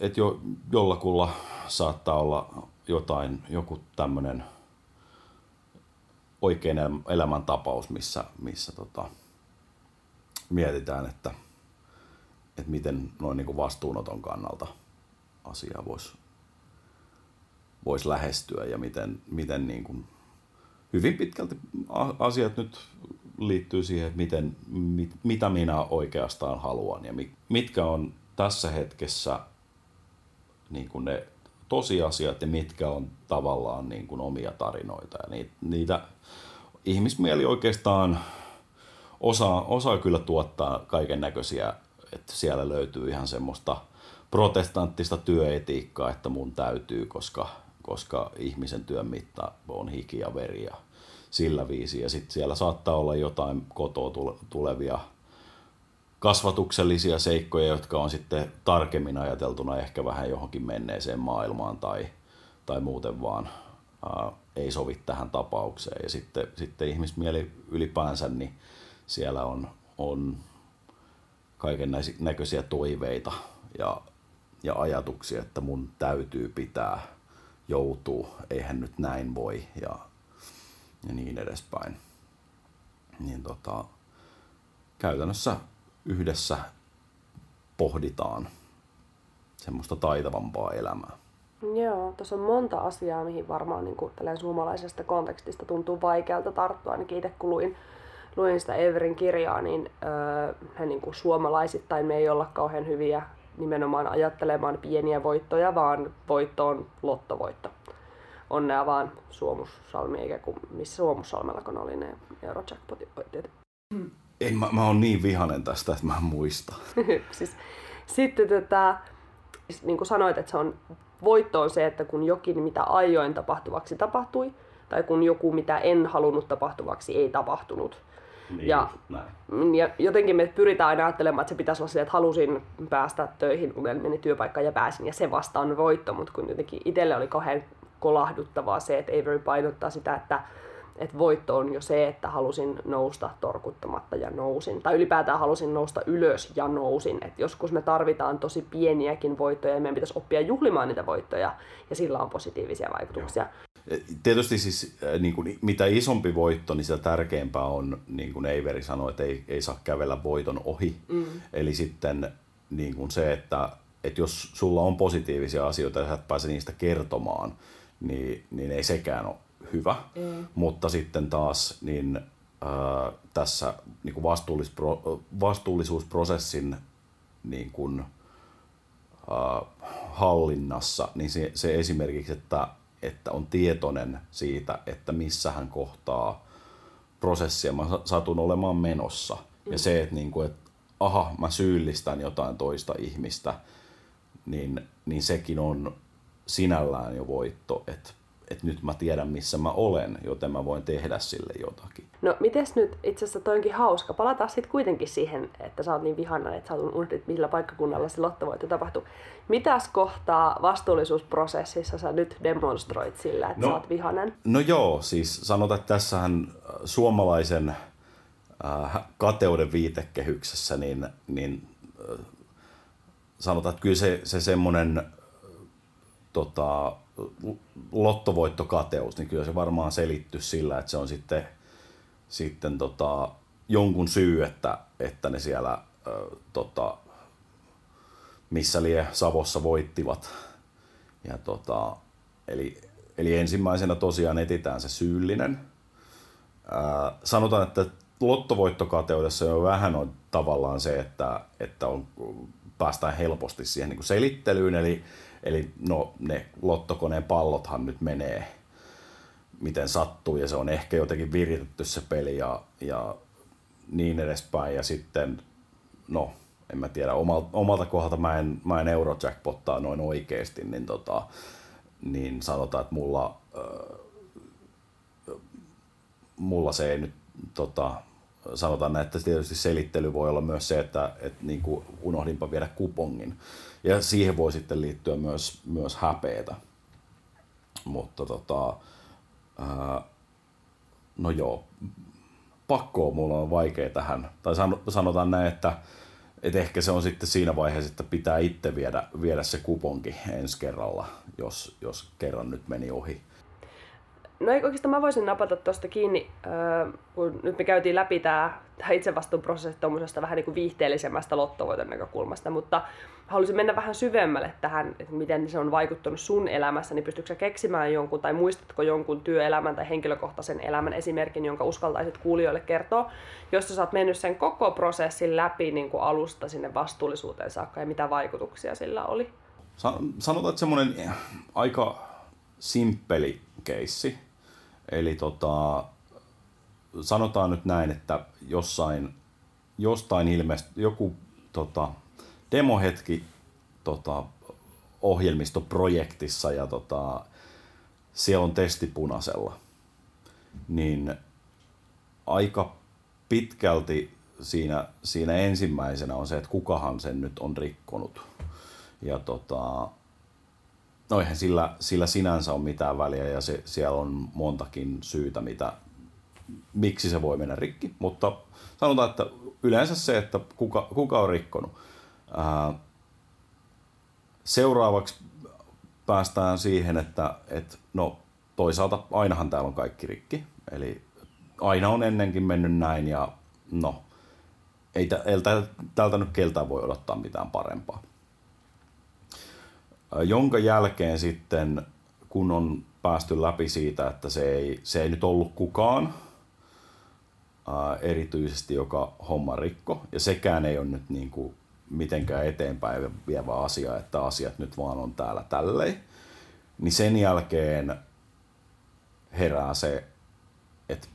että jo, jollakulla saattaa olla jotain, joku tämmöinen oikein elämäntapaus, missä, missä tota, mietitään, että, että miten noin niin vastuunoton kannalta asiaa voisi vois lähestyä ja miten, miten niin kuin, hyvin pitkälti asiat nyt liittyy siihen, että miten, mit, mitä minä oikeastaan haluan ja mitkä on tässä hetkessä niin kuin ne tosiasiat ja mitkä on tavallaan niin kuin omia tarinoita. Ja niitä, niitä ihmismieli oikeastaan osaa, osaa kyllä tuottaa kaiken näköisiä, että siellä löytyy ihan semmoista protestanttista työetiikkaa, että mun täytyy, koska, koska ihmisen työn mitta on hiki ja veri ja sillä viisi. Ja sitten siellä saattaa olla jotain kotoa tulevia kasvatuksellisia seikkoja, jotka on sitten tarkemmin ajateltuna ehkä vähän johonkin menneeseen maailmaan tai, tai muuten vaan ää, ei sovi tähän tapaukseen. Ja sitten, sitten ihmismieli ylipäänsä, niin siellä on, on kaiken näköisiä toiveita ja, ja ajatuksia, että mun täytyy pitää joutuu, eihän nyt näin voi ja, ja niin edespäin. Niin tota, käytännössä yhdessä pohditaan semmoista taitavampaa elämää. Joo, tuossa on monta asiaa, mihin varmaan niin kuin, suomalaisesta kontekstista tuntuu vaikealta tarttua. Ainakin itse kun luin, luin sitä Everin kirjaa, niin öö, niin kuin suomalaisittain me ei olla kauhean hyviä nimenomaan ajattelemaan pieniä voittoja, vaan voitto on lottovoitto. Onnea vaan Suomussalmi, eikä kuin missä Suomussalmella kun oli ne Eurojackpotit. En, mä, mä oon niin vihanen tästä, että mä en muista. siis, sitten tätä, siis niin kuin sanoit, että se on, voitto on se, että kun jokin, mitä aioin tapahtuvaksi tapahtui, tai kun joku, mitä en halunnut tapahtuvaksi, ei tapahtunut. Niin, ja, näin. ja jotenkin me pyritään aina ajattelemaan, että se pitäisi olla se, että halusin päästä töihin, meni työpaikkaan ja pääsin, ja se vasta on voitto, mutta kun jotenkin itselle oli kauhean kolahduttavaa se, että Avery painottaa sitä, että että voitto on jo se, että halusin nousta torkuttamatta ja nousin. Tai ylipäätään halusin nousta ylös ja nousin. Et joskus me tarvitaan tosi pieniäkin voittoja ja meidän pitäisi oppia juhlimaan niitä voittoja ja sillä on positiivisia vaikutuksia. Joo. Tietysti siis niin kuin, mitä isompi voitto, niin sitä tärkeämpää on, niin kuin Eiveri sanoi, että ei, ei saa kävellä voiton ohi. Mm. Eli sitten niin kuin se, että, että jos sulla on positiivisia asioita ja sä et pääse niistä kertomaan, niin, niin ei sekään ole hyvä, mm. mutta sitten taas niin, ää, tässä niin kuin vastuullispro, vastuullisuusprosessin niin kuin, ää, hallinnassa, niin se, se esimerkiksi, että, että on tietoinen siitä, että missä hän kohtaa prosessia mä satun olemaan menossa. Mm. Ja se, että, niin kuin, että aha, mä syyllistän jotain toista ihmistä, niin, niin sekin on sinällään jo voitto, että että nyt mä tiedän missä mä olen, joten mä voin tehdä sille jotakin. No mites nyt, itse asiassa toi onkin hauska, palataan sitten kuitenkin siihen, että sä oot niin vihana, että sä oot unohdit, millä paikkakunnalla se lottovoitto tapahtuu. Mitäs kohtaa vastuullisuusprosessissa sä nyt demonstroit sillä, että no, sä oot vihanen? No joo, siis sanotaan, että tässähän äh, suomalaisen äh, kateuden viitekehyksessä, niin, niin äh, sanotaan, että kyllä se, se semmoinen äh, tota, lottovoittokateus, niin kyllä se varmaan selittyy sillä, että se on sitten, sitten tota, jonkun syy, että, että ne siellä ö, tota, missä lie Savossa voittivat. Ja tota, eli, eli ensimmäisenä tosiaan etitään se syyllinen. Ää, sanotaan, että lottovoittokateudessa jo vähän on tavallaan se, että, että on, päästään helposti siihen niin kuin selittelyyn, eli Eli no, ne lottokoneen pallothan nyt menee miten sattuu ja se on ehkä jotenkin viritetty se peli ja, ja niin edespäin. Ja sitten, no en mä tiedä, omalta, omalta kohdalta mä en, mä en Eurojackpottaa noin oikeasti, niin, tota, niin sanotaan, että mulla, äh, mulla se ei nyt tota, sanotaan, että tietysti selittely voi olla myös se, että, että niin kuin unohdinpa viedä kupongin. Ja siihen voi sitten liittyä myös, myös häpeetä. Mutta tota, ää, no joo, pakkoa mulla on vaikea tähän. Tai sanotaan näin, että, että ehkä se on sitten siinä vaiheessa, että pitää itse viedä, viedä se kuponki ensi kerralla, jos, jos kerran nyt meni ohi. No oikeastaan mä voisin napata tuosta kiinni, kun nyt me käytiin läpi tämä, itsevastuuprosessi tuommoisesta vähän niin kuin viihteellisemmästä lottovoiton näkökulmasta, mutta haluaisin mennä vähän syvemmälle tähän, että miten se on vaikuttanut sun elämässä, niin pystytkö keksimään jonkun tai muistatko jonkun työelämän tai henkilökohtaisen elämän esimerkin, jonka uskaltaisit kuulijoille kertoa, josta sä oot mennyt sen koko prosessin läpi niin kuin alusta sinne vastuullisuuteen saakka ja mitä vaikutuksia sillä oli? Sanotaan, että semmoinen aika simppeli keissi, Eli tota, sanotaan nyt näin, että jossain, jostain ilmeisesti joku tota, demohetki tota, ohjelmistoprojektissa ja tota, siellä on testi punaisella, niin aika pitkälti siinä, siinä ensimmäisenä on se, että kukahan sen nyt on rikkonut. Ja tota, No eihän sillä, sillä sinänsä ole mitään väliä ja se, siellä on montakin syytä, mitä, miksi se voi mennä rikki. Mutta sanotaan, että yleensä se, että kuka, kuka on rikkonut. Ää, seuraavaksi päästään siihen, että, että no toisaalta ainahan täällä on kaikki rikki. Eli aina on ennenkin mennyt näin ja no ei, ei tältä nyt keltään voi odottaa mitään parempaa jonka jälkeen sitten, kun on päästy läpi siitä, että se ei, se ei nyt ollut kukaan ää, erityisesti, joka homma rikko, ja sekään ei ole nyt niin kuin mitenkään eteenpäin vievä asia, että asiat nyt vaan on täällä tälleen, niin sen jälkeen herää se, että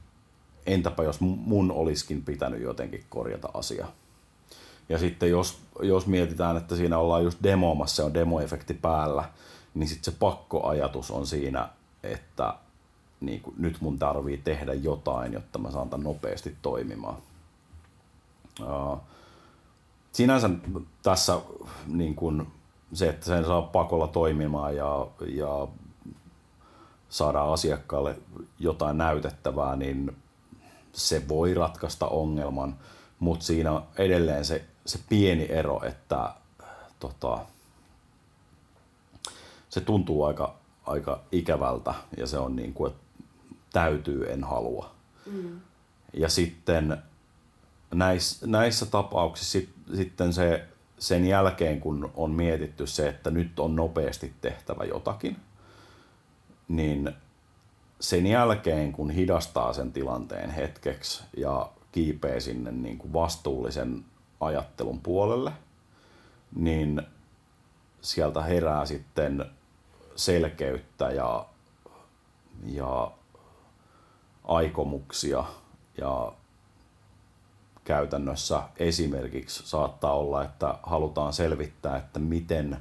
entäpä jos mun olisikin pitänyt jotenkin korjata asia. Ja sitten jos, jos mietitään, että siinä ollaan just demoamassa, on demoefekti päällä, niin sitten se pakkoajatus on siinä, että niin kuin, nyt mun tarvii tehdä jotain, jotta mä saan tämän nopeasti toimimaan. Sinänsä tässä niin kuin, se, että sen saa pakolla toimimaan ja, ja saada asiakkaalle jotain näytettävää, niin se voi ratkaista ongelman, mutta siinä edelleen se se pieni ero, että tota, se tuntuu aika, aika ikävältä ja se on niin kuin, että täytyy, en halua. Mm. Ja sitten näissä, näissä tapauksissa sit, sitten se, sen jälkeen, kun on mietitty se, että nyt on nopeasti tehtävä jotakin, niin sen jälkeen, kun hidastaa sen tilanteen hetkeksi ja kiipee sinne niin kuin vastuullisen ajattelun puolelle, niin sieltä herää sitten selkeyttä ja, ja aikomuksia ja käytännössä esimerkiksi saattaa olla, että halutaan selvittää, että miten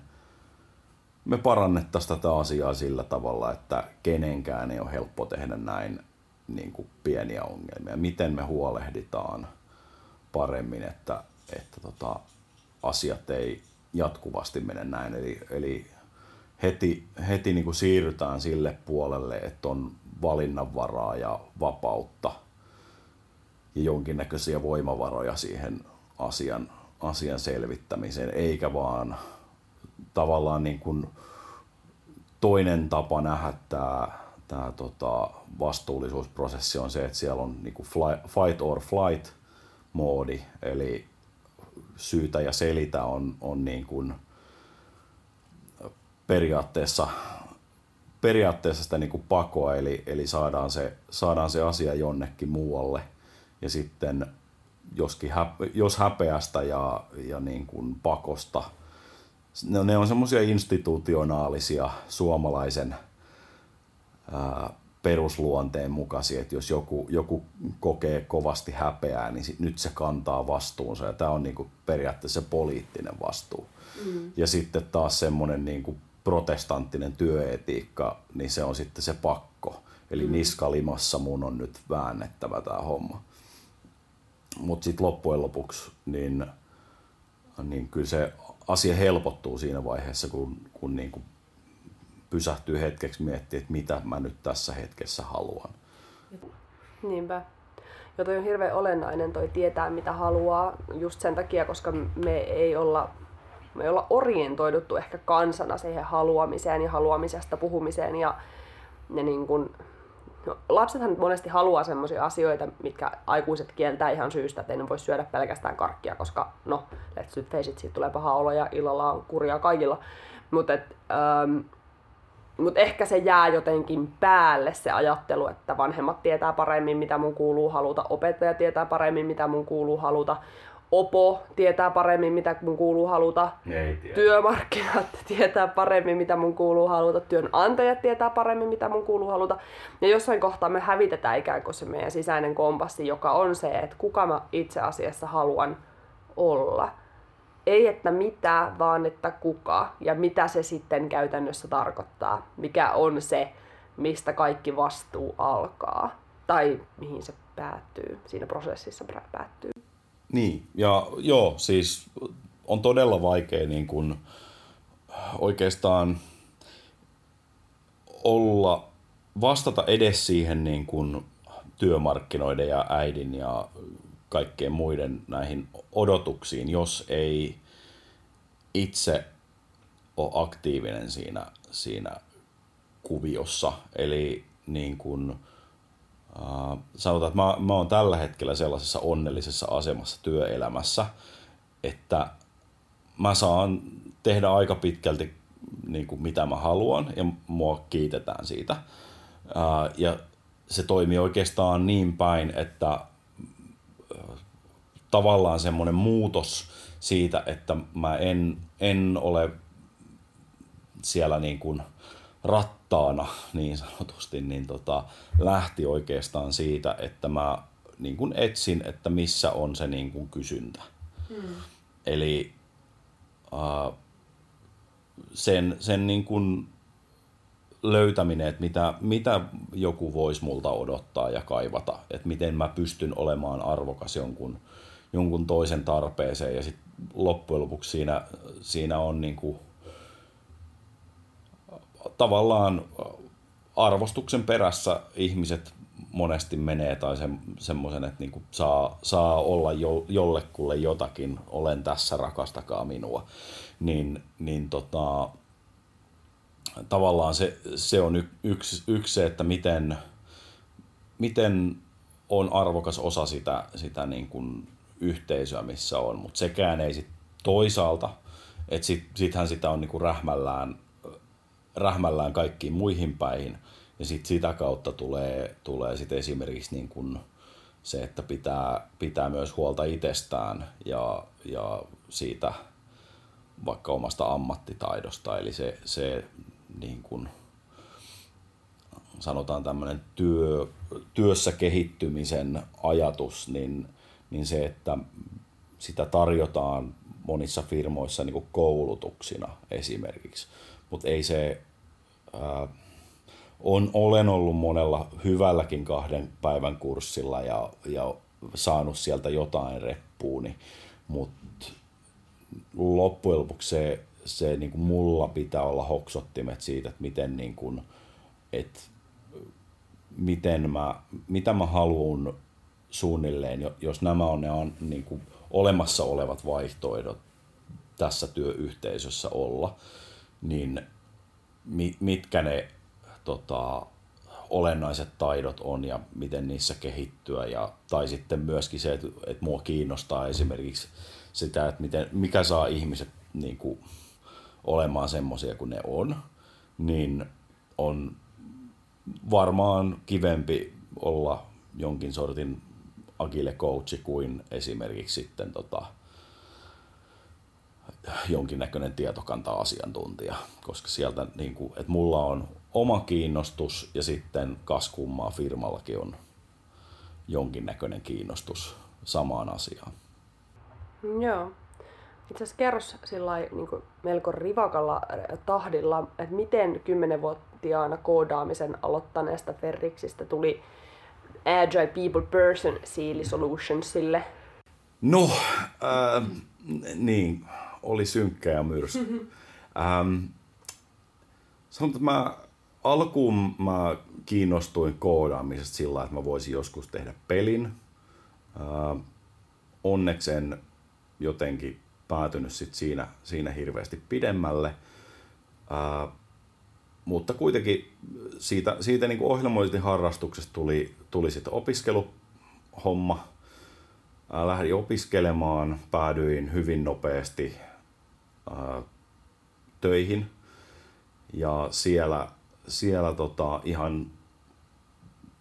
me parannettaisiin tätä asiaa sillä tavalla, että kenenkään ei ole helppo tehdä näin niin kuin pieniä ongelmia. Miten me huolehditaan paremmin, että, että tota, asiat ei jatkuvasti mene näin. Eli, eli heti, heti niin kuin siirrytään sille puolelle, että on valinnanvaraa ja vapautta ja jonkinnäköisiä voimavaroja siihen asian, asian selvittämiseen, eikä vaan tavallaan niin kuin toinen tapa nähdä tämä, tämä tota vastuullisuusprosessi on se, että siellä on niin kuin fly, fight or flight moodi, eli syytä ja selitä on, on niin kuin periaatteessa, periaatteessa sitä niin kuin pakoa, eli, eli saadaan, se, saadaan se asia jonnekin muualle. Ja sitten joskin häpe, jos häpeästä ja, ja niin kuin pakosta, ne, ne on semmoisia institutionaalisia suomalaisen ää, perusluonteen mukaisia, että jos joku, joku kokee kovasti häpeää, niin sit, nyt se kantaa vastuunsa ja tämä on niinku periaatteessa poliittinen vastuu. Mm. Ja sitten taas semmoinen niinku protestanttinen työetiikka, niin se on sitten se pakko. Eli mm. niskalimassa mun on nyt väännettävä tämä homma. Mutta sitten loppujen lopuksi, niin, niin kyllä se asia helpottuu siinä vaiheessa, kun, kun niin kuin pysähtyy hetkeksi miettiä, että mitä mä nyt tässä hetkessä haluan. Niinpä. Ja toi on hirveän olennainen toi tietää mitä haluaa just sen takia, koska me ei olla, me ei olla orientoiduttu ehkä kansana siihen haluamiseen ja haluamisesta puhumiseen ja ne niin kun, no, lapsethan monesti haluaa sellaisia asioita, mitkä aikuiset kieltää ihan syystä, että ei ne voi syödä pelkästään karkkia, koska no, let's face it, siitä tulee paha olo ja illalla on kurjaa kaikilla. Mutta mutta ehkä se jää jotenkin päälle se ajattelu, että vanhemmat tietää paremmin, mitä mun kuuluu haluta, opettaja tietää paremmin, mitä mun kuuluu haluta, Opo tietää paremmin, mitä mun kuuluu haluta, työmarkkinat tietää paremmin, mitä mun kuuluu haluta, työnantajat tietää paremmin, mitä mun kuuluu haluta. Ja jossain kohtaa me hävitetään ikään kuin se meidän sisäinen kompassi, joka on se, että kuka mä itse asiassa haluan olla ei että mitä, vaan että kuka ja mitä se sitten käytännössä tarkoittaa. Mikä on se, mistä kaikki vastuu alkaa tai mihin se päättyy, siinä prosessissa päättyy. Niin, ja joo, siis on todella vaikea niin kuin oikeastaan olla, vastata edes siihen niin kuin työmarkkinoiden ja äidin ja kaikkien muiden näihin odotuksiin, jos ei itse ole aktiivinen siinä, siinä kuviossa. Eli niin kuin, äh, sanotaan, että mä, mä oon tällä hetkellä sellaisessa onnellisessa asemassa työelämässä, että mä saan tehdä aika pitkälti niin kuin mitä mä haluan ja mua kiitetään siitä. Äh, ja se toimii oikeastaan niin päin, että tavallaan semmoinen muutos siitä, että mä en, en ole siellä niin kuin rattaana niin sanotusti, niin tota, lähti oikeastaan siitä, että mä niin kuin etsin, että missä on se niin kuin kysyntä. Hmm. Eli uh, sen, sen niin kuin löytäminen, että mitä, mitä joku voisi multa odottaa ja kaivata, että miten mä pystyn olemaan arvokas jonkun, jonkun toisen tarpeeseen ja sitten loppujen lopuksi siinä, siinä on niin kuin, tavallaan arvostuksen perässä ihmiset monesti menee tai se, semmoisen, että niin kuin saa, saa olla jo, jollekulle jotakin, olen tässä, rakastakaa minua. Niin, niin tota, tavallaan se, se on y, yksi, yksi se, että miten, miten on arvokas osa sitä, sitä niin kuin yhteisöä, missä on, mutta sekään ei sit toisaalta, että sit, sittenhän sitä on niinku rähmällään, rähmällään kaikkiin muihin päihin, ja sit sitä kautta tulee, tulee sit esimerkiksi niin kun se, että pitää, pitää myös huolta itsestään ja, ja siitä vaikka omasta ammattitaidosta, eli se, se niin kun, sanotaan tämmöinen työ, työssä kehittymisen ajatus, niin niin se, että sitä tarjotaan monissa firmoissa niin kuin koulutuksina esimerkiksi. mutta ei se, ää, on, olen ollut monella hyvälläkin kahden päivän kurssilla ja, ja saanut sieltä jotain reppuun, niin, mutta loppujen lopuksi se, se niin kuin mulla pitää olla hoksottimet siitä, että miten, niin kuin, että miten mä, mitä mä haluan suunnilleen, jos nämä on ne on, niin kuin olemassa olevat vaihtoehdot tässä työyhteisössä olla, niin mitkä ne tota, olennaiset taidot on ja miten niissä kehittyä. Ja, tai sitten myöskin se, että, että mua kiinnostaa esimerkiksi sitä, että miten, mikä saa ihmiset niin kuin, olemaan semmoisia kuin ne on, niin on varmaan kivempi olla jonkin sortin agile coachi kuin esimerkiksi sitten tota, jonkinnäköinen tietokanta-asiantuntija, koska sieltä, niin kuin, että mulla on oma kiinnostus ja sitten kaskummaa firmallakin on jonkinnäköinen kiinnostus samaan asiaan. Joo. Itse asiassa kerros sillä niin melko rivakalla äh, tahdilla, että miten kymmenenvuotiaana koodaamisen aloittaneesta Ferriksistä tuli Agile People Person Seal Solutionsille? No, äh, niin, oli synkkä ja myrsky. Mm-hmm. Ähm, sanon, että mä alkuun mä kiinnostuin koodaamisesta sillä, että mä voisin joskus tehdä pelin. Äh, onneksi en jotenkin päätynyt sit siinä, siinä hirveästi pidemmälle. Ää, mutta kuitenkin siitä, siitä niin ohjelmointin harrastuksesta tuli, tuli sitten opiskeluhomma. Lähdin opiskelemaan, päädyin hyvin nopeasti ää, töihin ja siellä, siellä tota, ihan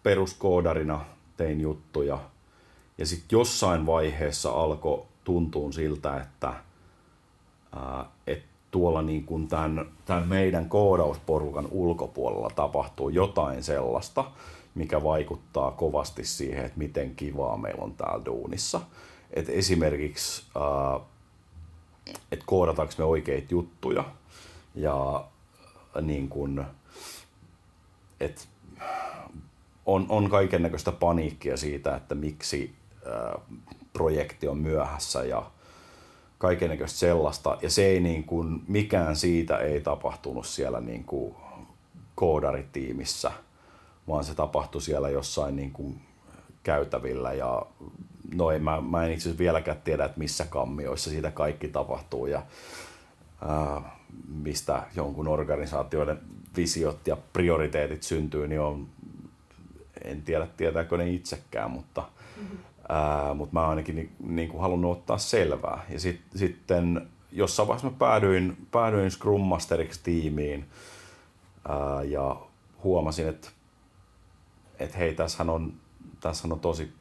peruskoodarina tein juttuja. Ja sitten jossain vaiheessa alkoi tuntuu siltä, että, ää, että tuolla niin kuin tämän, tämän meidän koodausporukan ulkopuolella tapahtuu jotain sellaista, mikä vaikuttaa kovasti siihen, että miten kivaa meillä on täällä duunissa. Et esimerkiksi, ää, että koodataanko me oikeita juttuja ja niin kuin, että on, on kaiken näköistä paniikkia siitä, että miksi projekti on myöhässä ja kaikenlaista sellaista. Ja se ei niin kuin, mikään siitä ei tapahtunut siellä niin kuin koodaritiimissä, vaan se tapahtui siellä jossain niin kuin käytävillä ja no ei, mä, mä en itse asiassa vieläkään tiedä, että missä kammioissa siitä kaikki tapahtuu ja ää, mistä jonkun organisaatioiden visiot ja prioriteetit syntyy, niin on, en tiedä tietääkö ne itsekään, mutta. Mutta mä ainakin ni, niin kuin halunnut ottaa selvää. Ja sit, sitten jossain vaiheessa mä päädyin, päädyin Scrum Masteriksi tiimiin ää, ja huomasin, että et hei, tässähän on, tässähän on tosi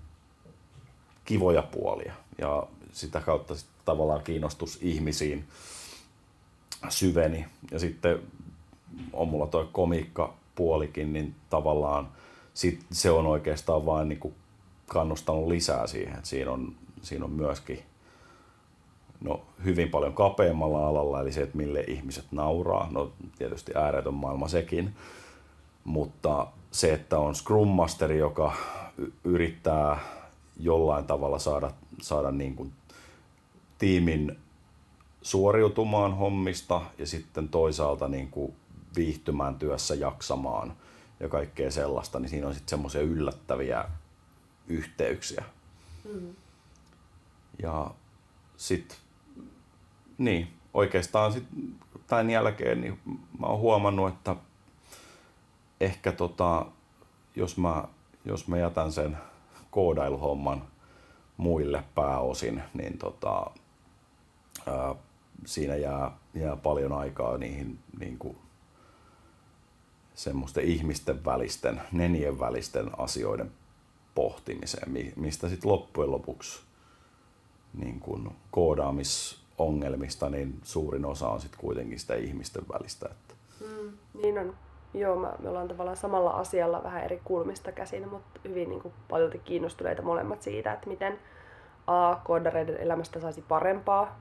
kivoja puolia. Ja sitä kautta sit tavallaan kiinnostus ihmisiin syveni. Ja sitten on mulla toi komiikka puolikin, niin tavallaan sit se on oikeastaan vain niin kuin kannustanut lisää siihen. Että siinä, on, siinä on myöskin no, hyvin paljon kapeammalla alalla, eli se, että mille ihmiset nauraa. No tietysti ääretön maailma sekin, mutta se, että on Scrum Master, joka yrittää jollain tavalla saada, saada niin kuin tiimin suoriutumaan hommista ja sitten toisaalta niin kuin viihtymään työssä, jaksamaan ja kaikkea sellaista, niin siinä on sitten semmoisia yllättäviä yhteyksiä. Mm. Ja sitten, niin, oikeastaan sit tämän jälkeen niin mä oon huomannut, että ehkä tota, jos mä, jos mä jätän sen koodailuhomman muille pääosin, niin tota, ää, siinä jää, jää paljon aikaa niihin niin kuin, semmoisten ihmisten välisten, nenien välisten asioiden pohtimiseen, mistä sitten loppujen lopuksi niin kun koodaamisongelmista, niin suurin osa on sitten kuitenkin sitä ihmisten välistä. Että. Mm, niin on. Joo, me ollaan tavallaan samalla asialla vähän eri kulmista käsin, mutta hyvin niin paljon kiinnostuneita molemmat siitä, että miten A, koodareiden elämästä saisi parempaa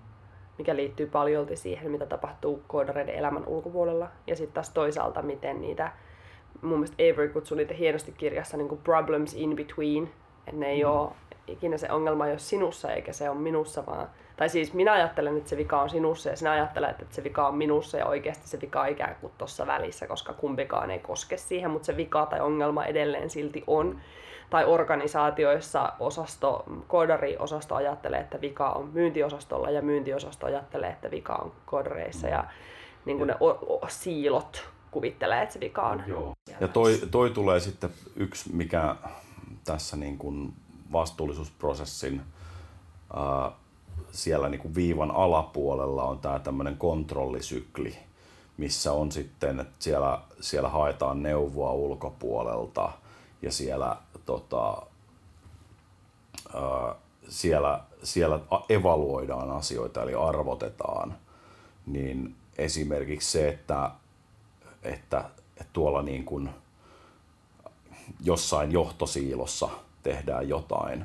mikä liittyy paljolti siihen, mitä tapahtuu koodareiden elämän ulkopuolella. Ja sitten taas toisaalta, miten niitä, mun mielestä Avery kutsui niitä hienosti kirjassa niin kuin problems in between, että ne ei mm. ole ikinä se ongelma ei ole sinussa eikä se ole minussa, vaan tai siis minä ajattelen, että se vika on sinussa ja sinä ajattelet, että se vika on minussa ja oikeasti se vika on ikään kuin tuossa välissä, koska kumpikaan ei koske siihen, mutta se vika tai ongelma edelleen silti on. Tai organisaatioissa osasto, koodari-osasto ajattelee, että vika on myyntiosastolla ja myyntiosasto ajattelee, että vika on koodareissa ja niin kuin ne o- o- siilot kuvittelee, että se vika on. Joo. Ja toi, toi tulee sitten yksi, mikä tässä niin kuin vastuullisuusprosessin ää, siellä niin kuin viivan alapuolella on tämä tämmöinen kontrollisykli, missä on sitten, että siellä, siellä haetaan neuvoa ulkopuolelta ja siellä, tota, ää, siellä, siellä evaluoidaan asioita eli arvotetaan, niin esimerkiksi se, että, että, että tuolla niin kuin jossain johtosiilossa tehdään jotain,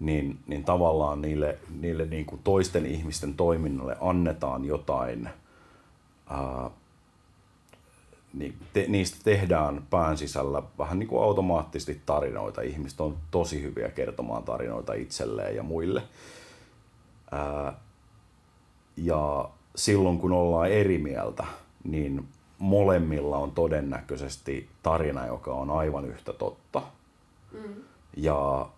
niin, niin tavallaan niille, niille niin kuin toisten ihmisten toiminnalle annetaan jotain, ää, niin te, niistä tehdään pään sisällä vähän niin kuin automaattisesti tarinoita. Ihmiset on tosi hyviä kertomaan tarinoita itselleen ja muille. Ää, ja silloin kun ollaan eri mieltä, niin molemmilla on todennäköisesti tarina, joka on aivan yhtä totta. Mm. Ja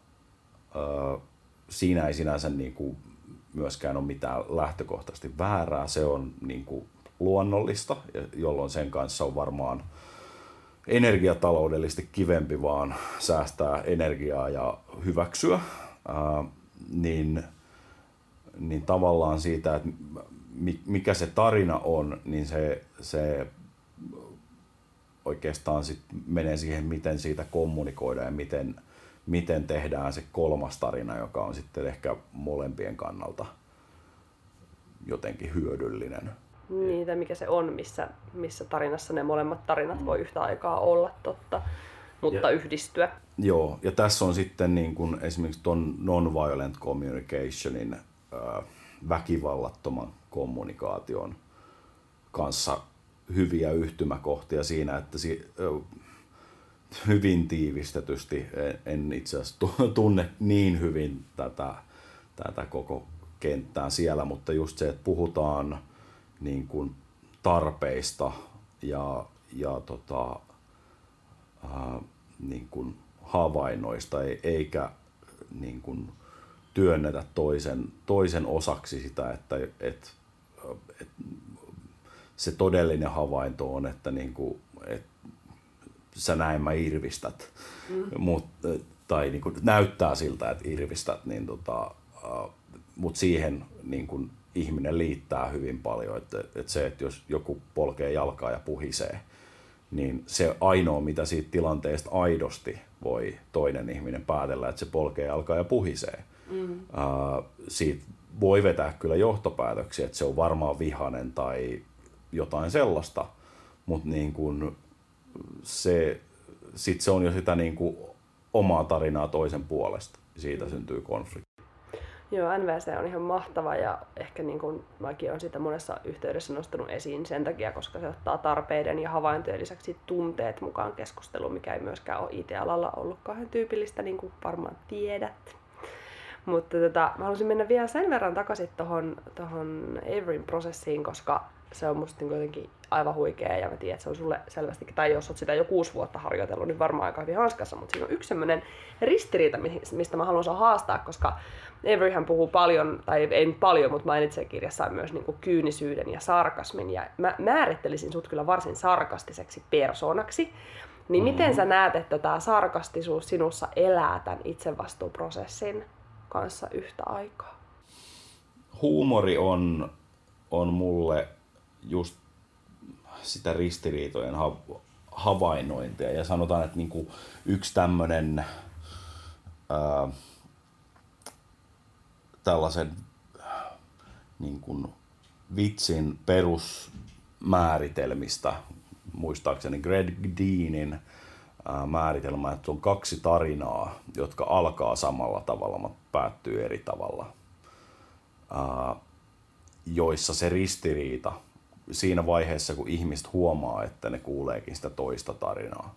siinä ei sinänsä niin kuin myöskään ole mitään lähtökohtaisesti väärää. Se on niin kuin luonnollista, jolloin sen kanssa on varmaan energiataloudellisesti kivempi vaan säästää energiaa ja hyväksyä. Ää, niin, niin tavallaan siitä, että mikä se tarina on, niin se, se oikeastaan sit menee siihen, miten siitä kommunikoidaan ja miten, miten tehdään se kolmas tarina, joka on sitten ehkä molempien kannalta jotenkin hyödyllinen. Niin, tai mikä se on, missä, missä tarinassa ne molemmat tarinat voi yhtä aikaa olla totta, mutta ja, yhdistyä. Joo, ja tässä on sitten niin kuin esimerkiksi tuon non-violent communicationin äh, väkivallattoman kommunikaation kanssa hyviä yhtymäkohtia siinä, että si, hyvin tiivistetysti. En itse asiassa tunne niin hyvin tätä, tätä koko kenttää siellä, mutta just se, että puhutaan niin kuin tarpeista ja, ja tota, ää, niin kuin havainnoista, eikä niin kuin työnnetä toisen, toisen osaksi sitä, että, että, että se todellinen havainto on, että, niin kuin, että sä näin mä irvistät, mm. Mut, tai niin kuin näyttää siltä, että irvistät, niin tota, uh, mutta siihen niin kuin ihminen liittää hyvin paljon, että, että se, että jos joku polkee jalkaa ja puhisee, niin se ainoa, mitä siitä tilanteesta aidosti voi toinen ihminen päätellä, että se polkee jalkaa ja puhisee. Mm. Uh, siitä voi vetää kyllä johtopäätöksiä, että se on varmaan vihanen tai jotain sellaista, mutta niin kuin se, sit se on jo sitä niin kuin omaa tarinaa toisen puolesta. Siitä syntyy konflikti. Joo, NVC on ihan mahtava ja ehkä niin kuin mäkin olen sitä monessa yhteydessä nostanut esiin sen takia, koska se ottaa tarpeiden ja havaintojen lisäksi tunteet mukaan keskusteluun, mikä ei myöskään ole IT-alalla ollut kauhean tyypillistä, niin kuin varmaan tiedät. Mutta tota, mä haluaisin mennä vielä sen verran takaisin tuohon tohon Averyn prosessiin, koska se on musta niin jotenkin aivan huikea ja mä tiedän, että se on sulle selvästikin, tai jos oot sitä jo kuusi vuotta harjoitellut, niin varmaan aika hyvin hanskassa, mutta siinä on yksi semmoinen ristiriita, mistä mä haluan haastaa, koska Averyhän puhuu paljon, tai ei paljon, mutta mainitsee kirjassaan myös niin kuin kyynisyyden ja sarkasmin, ja mä määrittelisin sut kyllä varsin sarkastiseksi persoonaksi, niin mm-hmm. miten sä näet, että tämä sarkastisuus sinussa elää tämän itsevastuuprosessin kanssa yhtä aikaa? Huumori on, on mulle just sitä ristiriitojen havainnointia. Ja sanotaan, että niinku yksi tämmöinen tällaisen niin kuin vitsin perusmääritelmistä, muistaakseni Greg Deanin ää, määritelmä, että on kaksi tarinaa, jotka alkaa samalla tavalla, mutta päättyy eri tavalla. Ää, joissa se ristiriita siinä vaiheessa, kun ihmiset huomaa, että ne kuuleekin sitä toista tarinaa.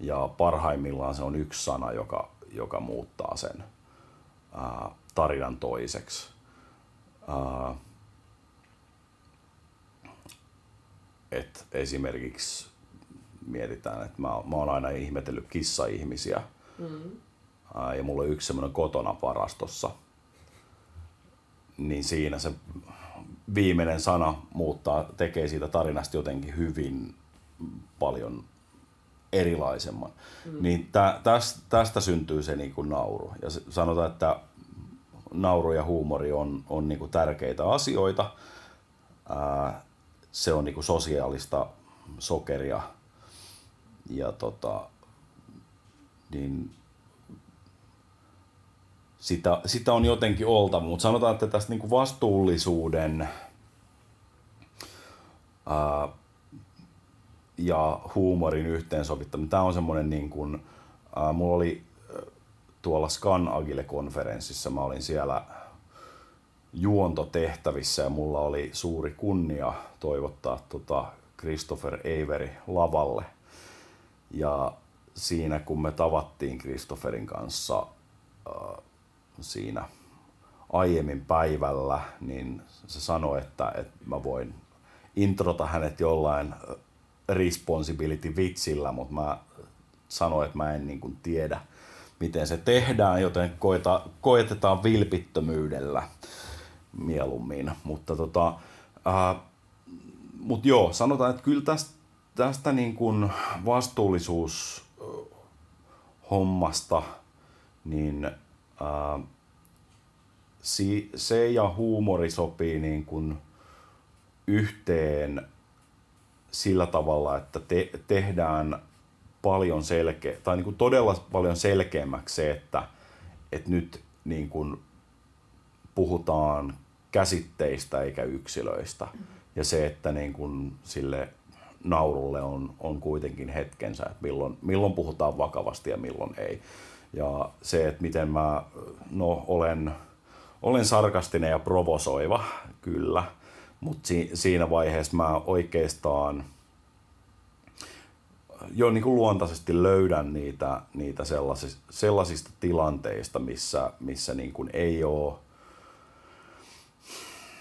Ja parhaimmillaan se on yksi sana, joka, joka muuttaa sen ää, tarinan toiseksi. Ää, et esimerkiksi mietitään, että mä, mä oon aina ihmetellyt kissa-ihmisiä. Mm. Ää, ja mulla on yksi semmoinen kotona varastossa. Niin siinä se viimeinen sana muuttaa, tekee siitä tarinasta jotenkin hyvin paljon erilaisemman. Mm. Niin tä, tästä, tästä syntyy se niin kuin nauru. Ja sanotaan, että nauru ja huumori on, on niin kuin tärkeitä asioita. Ää, se on niin kuin sosiaalista sokeria. Ja tota, niin sitä, sitä on jotenkin oltava, mutta sanotaan, että tästä niin kuin vastuullisuuden ää, ja huumorin yhteensovittaminen, tämä on semmoinen niin kuin, ää, mulla oli tuolla Scan Agile-konferenssissa, mä olin siellä juontotehtävissä ja mulla oli suuri kunnia toivottaa tota Christopher Avery lavalle. Ja siinä kun me tavattiin Christopherin kanssa äh, siinä aiemmin päivällä, niin se sanoi, että, että mä voin introta hänet jollain responsibility-vitsillä, mutta mä sanoin, että mä en niin kuin tiedä, miten se tehdään, joten koeta, koetetaan vilpittömyydellä mieluummin. Mutta tota, äh, mut joo, sanotaan, että kyllä tästä, tästä niin kuin vastuullisuus hommasta, niin si, se ja huumori sopii niin kuin yhteen sillä tavalla, että te, tehdään paljon selkeä, tai niin kuin todella paljon selkeämmäksi se, että, että nyt niin kuin puhutaan käsitteistä eikä yksilöistä. Mm-hmm. Ja se, että niin kuin sille naurulle on, on kuitenkin hetkensä, että milloin, milloin puhutaan vakavasti ja milloin ei. Ja se, että miten mä no, olen, olen sarkastinen ja provosoiva, kyllä, mutta si, siinä vaiheessa mä oikeastaan jo niin kuin luontaisesti löydän niitä, niitä sellaisista, sellaisista tilanteista, missä, missä niin kuin ei ole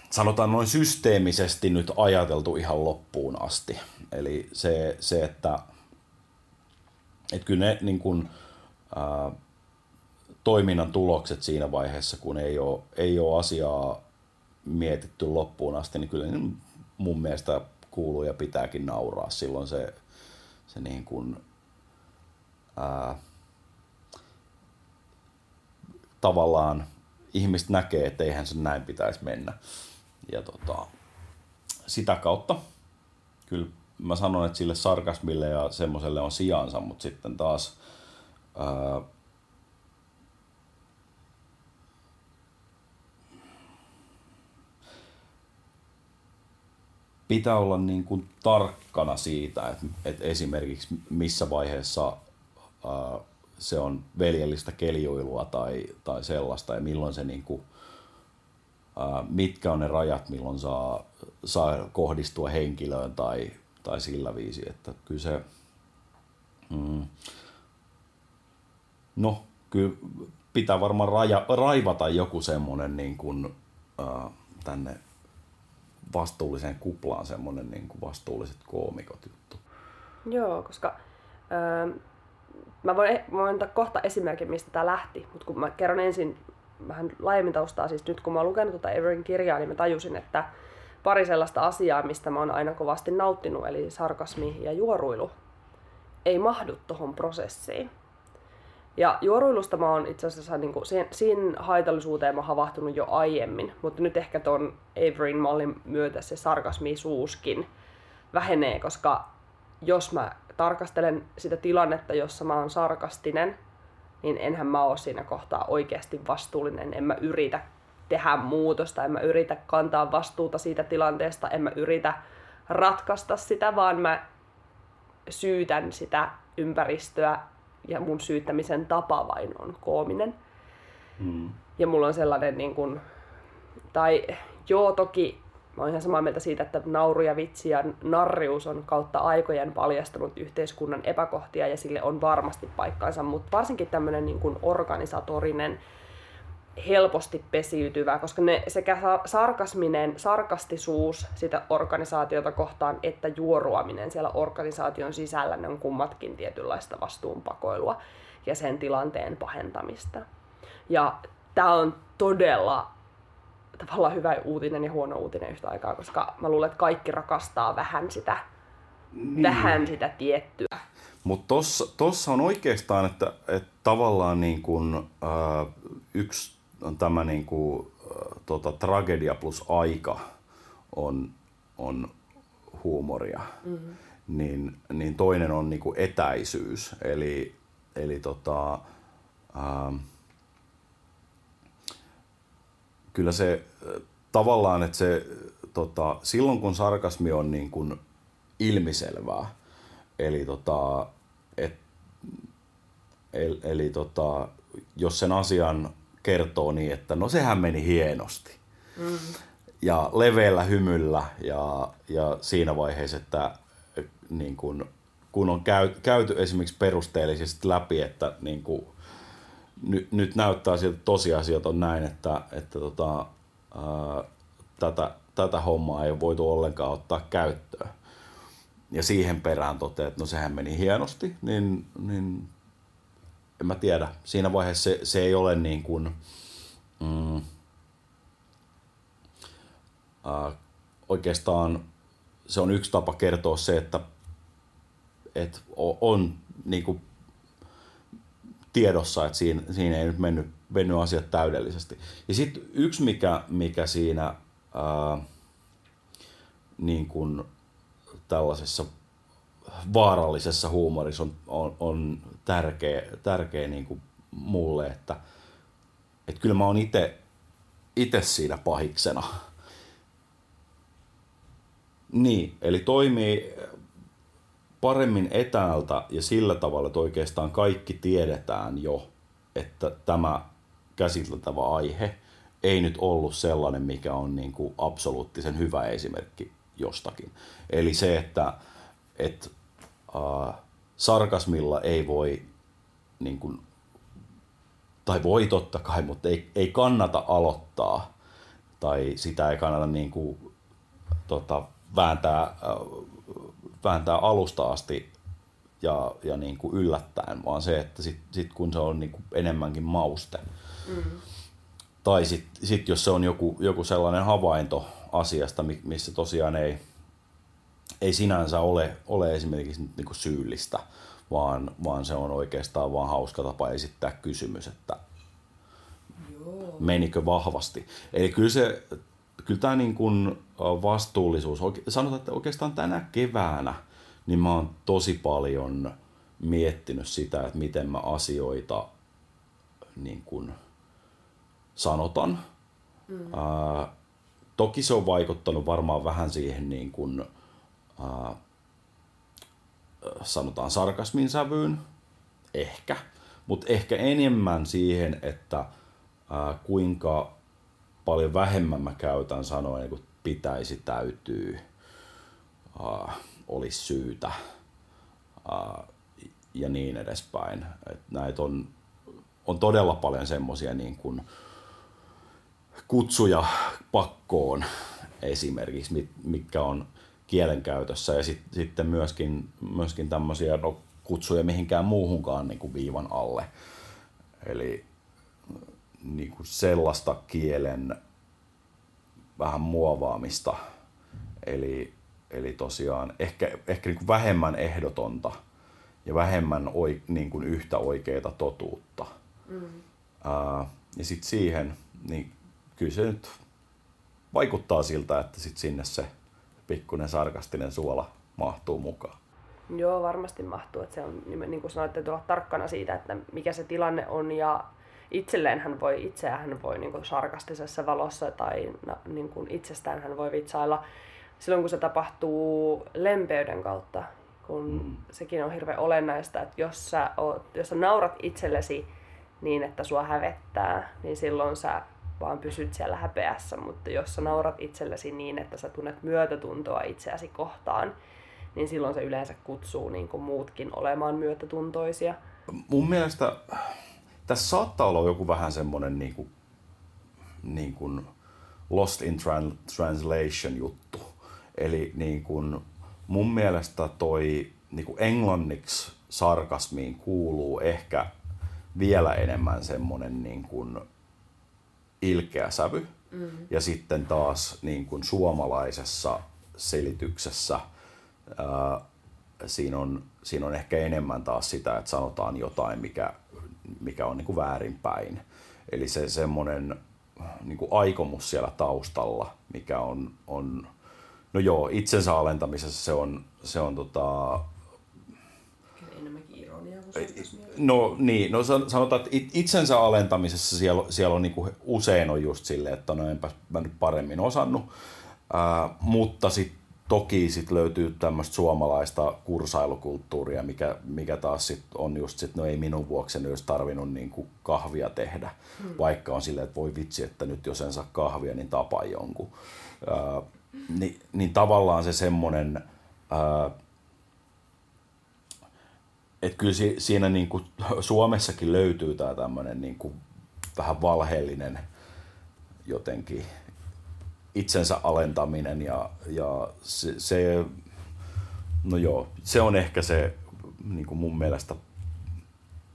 sanotaan noin systeemisesti nyt ajateltu ihan loppuun asti. Eli se, se että, että kyllä ne niin kuin, ää, toiminnan tulokset siinä vaiheessa, kun ei ole, ei ole asiaa mietitty loppuun asti, niin kyllä niin mun mielestä kuuluu ja pitääkin nauraa. Silloin se, se niin kuin, ää, tavallaan ihmiset näkee, että eihän se näin pitäisi mennä. Ja tota, sitä kautta kyllä mä sanon, että sille sarkasmille ja semmoiselle on sijansa, mutta sitten taas ää, pitää olla niin kuin tarkkana siitä, että, että esimerkiksi missä vaiheessa ää, se on veljellistä keljuilua tai, tai sellaista ja milloin se niin kuin, ää, mitkä on ne rajat, milloin saa, saa kohdistua henkilöön tai, tai sillä viisi, että kyllä se, mm, no kyllä pitää varmaan raja, raivata joku semmoinen niin kuin, ää, tänne vastuulliseen kuplaan semmoinen niin kuin vastuulliset koomikot juttu. Joo, koska öö, mä, voin, mä voin antaa kohta esimerkin, mistä tämä lähti, mutta kun mä kerron ensin vähän laajemmin taustaa, siis nyt kun mä oon lukenut tuota Everin kirjaa, niin mä tajusin, että pari sellaista asiaa, mistä mä oon aina kovasti nauttinut, eli sarkasmi ja juoruilu, ei mahdu tuohon prosessiin. Ja juoruilusta mä oon itse asiassa niin kuin, siihen, siihen haitallisuuteen mä havahtunut jo aiemmin, mutta nyt ehkä ton Averyn mallin myötä se sarkasmisuuskin vähenee, koska jos mä tarkastelen sitä tilannetta, jossa mä oon sarkastinen, niin enhän mä oo siinä kohtaa oikeasti vastuullinen. En mä yritä tehdä muutosta, en mä yritä kantaa vastuuta siitä tilanteesta, en mä yritä ratkaista sitä, vaan mä syytän sitä ympäristöä ja mun syyttämisen tapa vain on koominen. Mm. Ja mulla on sellainen niin kuin, tai joo toki Mä oon ihan samaa mieltä siitä, että nauru ja vitsi ja narrius on kautta aikojen paljastunut yhteiskunnan epäkohtia ja sille on varmasti paikkansa, mutta varsinkin tämmöinen niin kuin organisatorinen helposti pesiytyvä, koska ne sekä sarkasminen, sarkastisuus sitä organisaatiota kohtaan, että juoruaminen siellä organisaation sisällä, ne on kummatkin tietynlaista vastuunpakoilua ja sen tilanteen pahentamista. Ja tämä on todella tavallaan hyvä uutinen ja huono uutinen yhtä aikaa, koska mä luulen, että kaikki rakastaa vähän sitä, niin. vähän sitä tiettyä. Mutta tossa, tossa on oikeastaan, että, että tavallaan niin kun, äh, yksi on tämä niin kuin, tota, tragedia plus aika on, on huumoria. Mm-hmm. Niin, niin toinen on niin kuin etäisyys. Eli, eli tota, äh, kyllä se tavallaan, että se tota, silloin kun sarkasmi on niin kuin ilmiselvää, eli, tota, et, eli, eli tota, jos sen asian kertoo niin, että no sehän meni hienosti. Mm. Ja leveällä hymyllä ja, ja siinä vaiheessa, että niin kun, kun on käy, käyty esimerkiksi perusteellisesti läpi, että niin kun, ny, nyt näyttää siltä, että tosiasiat on näin, että, että tota, ää, tätä, tätä hommaa ei ole voitu ollenkaan ottaa käyttöön. Ja siihen perään toteaa, että no sehän meni hienosti, niin, niin en mä tiedä. Siinä vaiheessa se, se ei ole niin kuin, mm, äh, oikeastaan se on yksi tapa kertoa se, että, että on niin kuin tiedossa, että siinä, siinä ei nyt mennyt, mennyt asiat täydellisesti. Ja sitten yksi, mikä, mikä siinä ää, niin kuin tällaisessa vaarallisessa huumorissa on, on, on tärkeä, tärkeä niin kuin mulle, että, että kyllä mä oon itse siinä pahiksena. Niin, eli toimii paremmin etäältä ja sillä tavalla, että oikeastaan kaikki tiedetään jo, että tämä käsiteltävä aihe ei nyt ollut sellainen, mikä on niin kuin absoluuttisen hyvä esimerkki jostakin. Eli se, että, että äh, sarkasmilla ei voi, niin kuin, tai voi totta kai, mutta ei, ei kannata aloittaa tai sitä ei kannata niin kuin, tota, vääntää, äh, vääntää alusta asti ja, ja niin kuin yllättäen, vaan se, että sit, sit kun se on niin kuin enemmänkin mauste. Mm-hmm. Tai sitten sit jos se on joku, joku sellainen havainto asiasta, missä tosiaan ei, ei sinänsä ole, ole esimerkiksi niin kuin syyllistä, vaan, vaan se on oikeastaan vaan hauska tapa esittää kysymys, että Joo. menikö vahvasti. Eli kyllä, se, kyllä tämä niin kuin vastuullisuus, sanotaan, että oikeastaan tänä keväänä niin mä oon tosi paljon miettinyt sitä, että miten mä asioita niin kuin sanotan. Mm. Ää, toki se on vaikuttanut varmaan vähän siihen niin kuin, äh, sanotaan sarkasmin sävyyn, ehkä, mutta ehkä enemmän siihen, että äh, kuinka paljon vähemmän mä käytän sanoja, niin kuin pitäisi, täytyy, äh, olisi syytä äh, ja niin edespäin. Et näitä on, on todella paljon semmoisia niin kuin kutsuja pakkoon esimerkiksi, mitkä on kielenkäytössä ja sit, sitten myöskin, myöskin tämmöisiä no, kutsuja mihinkään muuhunkaan niin kuin viivan alle. Eli niin kuin sellaista kielen vähän muovaamista, eli, eli tosiaan ehkä, ehkä niin kuin vähemmän ehdotonta ja vähemmän oi, niin kuin yhtä oikeita totuutta. Mm. Ää, ja sitten siihen, niin kyllä se nyt vaikuttaa siltä, että sit sinne se pikkuinen sarkastinen suola mahtuu mukaan. Joo, varmasti mahtuu. Että se on, niin kuin sanoit, täytyy olla tarkkana siitä, että mikä se tilanne on ja itselleen hän voi, itseään hän voi niin kuin sarkastisessa valossa tai niin kuin itsestään hän voi vitsailla silloin, kun se tapahtuu lempeyden kautta, kun mm. sekin on hirveän olennaista, että jos sä, oot, jos sä naurat itsellesi niin, että sua hävettää, niin silloin sä vaan pysyt siellä häpeässä, mutta jos sä naurat itsellesi niin, että sä tunnet myötätuntoa itseäsi kohtaan, niin silloin se yleensä kutsuu niin kuin muutkin olemaan myötätuntoisia. Mun mielestä tässä saattaa olla joku vähän semmoinen niin kuin, niin kuin lost in translation juttu. Eli niin kuin, mun mielestä toi niin kuin englanniksi sarkasmiin kuuluu ehkä vielä enemmän semmoinen niin kuin ilkeä sävy. Mm-hmm. Ja sitten taas niin kuin suomalaisessa selityksessä ää, siinä, on, siinä on ehkä enemmän taas sitä, että sanotaan jotain, mikä, mikä on niin kuin väärinpäin. Eli se semmoinen niin kuin aikomus siellä taustalla, mikä on, on no joo, itsensä alentamisessa se on, se on tota, No niin, no sanotaan, että itsensä alentamisessa siellä, siellä on niinku usein on just silleen, että no enpä mä nyt paremmin osannut, Ää, mutta sitten toki sit löytyy tämmöistä suomalaista kursailukulttuuria, mikä, mikä taas sit on just sit, no ei minun vuoksi olisi tarvinnut niinku kahvia tehdä, hmm. vaikka on silleen, että voi vitsi, että nyt jos en saa kahvia, niin tapa jonkun. Ää, niin, niin tavallaan se semmoinen, että kyllä si, siinä niin kuin Suomessakin löytyy tämä tämmöinen niin kuin vähän valheellinen jotenkin itsensä alentaminen ja, ja se, se, no joo, se on ehkä se niin kuin mun mielestä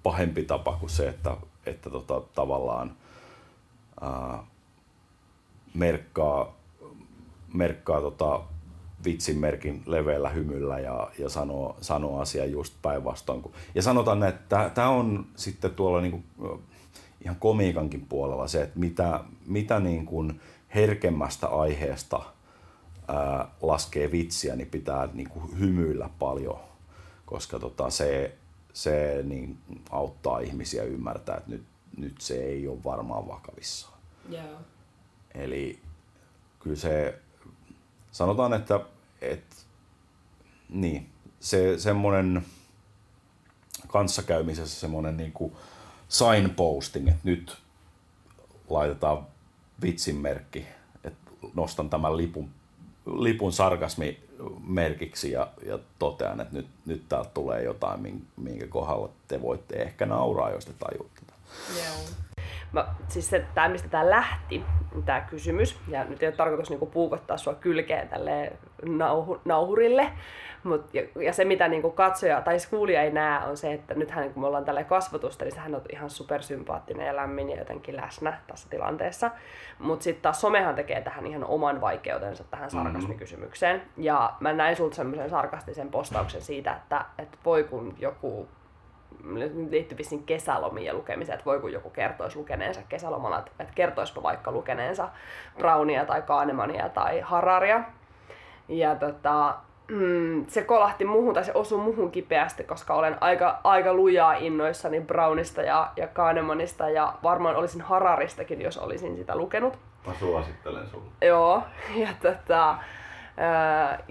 pahempi tapa kuin se, että, että tota, tavallaan ää, merkkaa, merkkaa tota, vitsinmerkin leveällä hymyllä ja, ja sanoo, sanoo asia just päinvastoin. Ja sanotaan, että tämä on sitten tuolla niinku, ihan komiikankin puolella se, että mitä, mitä niin kuin herkemmästä aiheesta ää, laskee vitsiä, niin pitää niin kuin hymyillä paljon, koska tota, se, se niin auttaa ihmisiä ymmärtää, että nyt, nyt se ei ole varmaan vakavissaan. Yeah. Eli kyllä se, sanotaan, että et, niin, se semmoinen kanssakäymisessä semmoinen niin kuin signposting, että nyt laitetaan vitsinmerkki, että nostan tämän lipun, lipun sarkasmimerkiksi ja, ja totean, että nyt, nyt täältä tulee jotain, minkä kohdalla te voitte ehkä nauraa, jos te tajutte. Joo. Mä, siis se, tämä, mistä tämä lähti, tämä kysymys, ja nyt ei ole tarkoitus niinku puukottaa sua kylkeen tälle nauhu, nauhurille, Mut, ja, ja, se, mitä niinku katsoja tai kuulija ei näe, on se, että nythän kun me ollaan tällä kasvatusta, niin sehän on ihan supersympaattinen ja lämmin ja jotenkin läsnä tässä tilanteessa. Mutta sitten taas somehan tekee tähän ihan oman vaikeutensa tähän mm-hmm. sarkasmikysymykseen. Ja mä näin sulta semmoisen sarkastisen postauksen siitä, että, että voi kun joku liittyy vissiin kesälomien lukemiseen, että voi kun joku kertoisi lukeneensa kesälomalla, että kertoispa vaikka lukeneensa Brownia tai Kahnemania tai Hararia. Ja tota, mm, se kolahti muuhun tai se osui muuhun kipeästi, koska olen aika, aika lujaa innoissani Brownista ja, ja Kahnemanista ja varmaan olisin Hararistakin, jos olisin sitä lukenut. Mä suosittelen sulle. Joo, ja tota,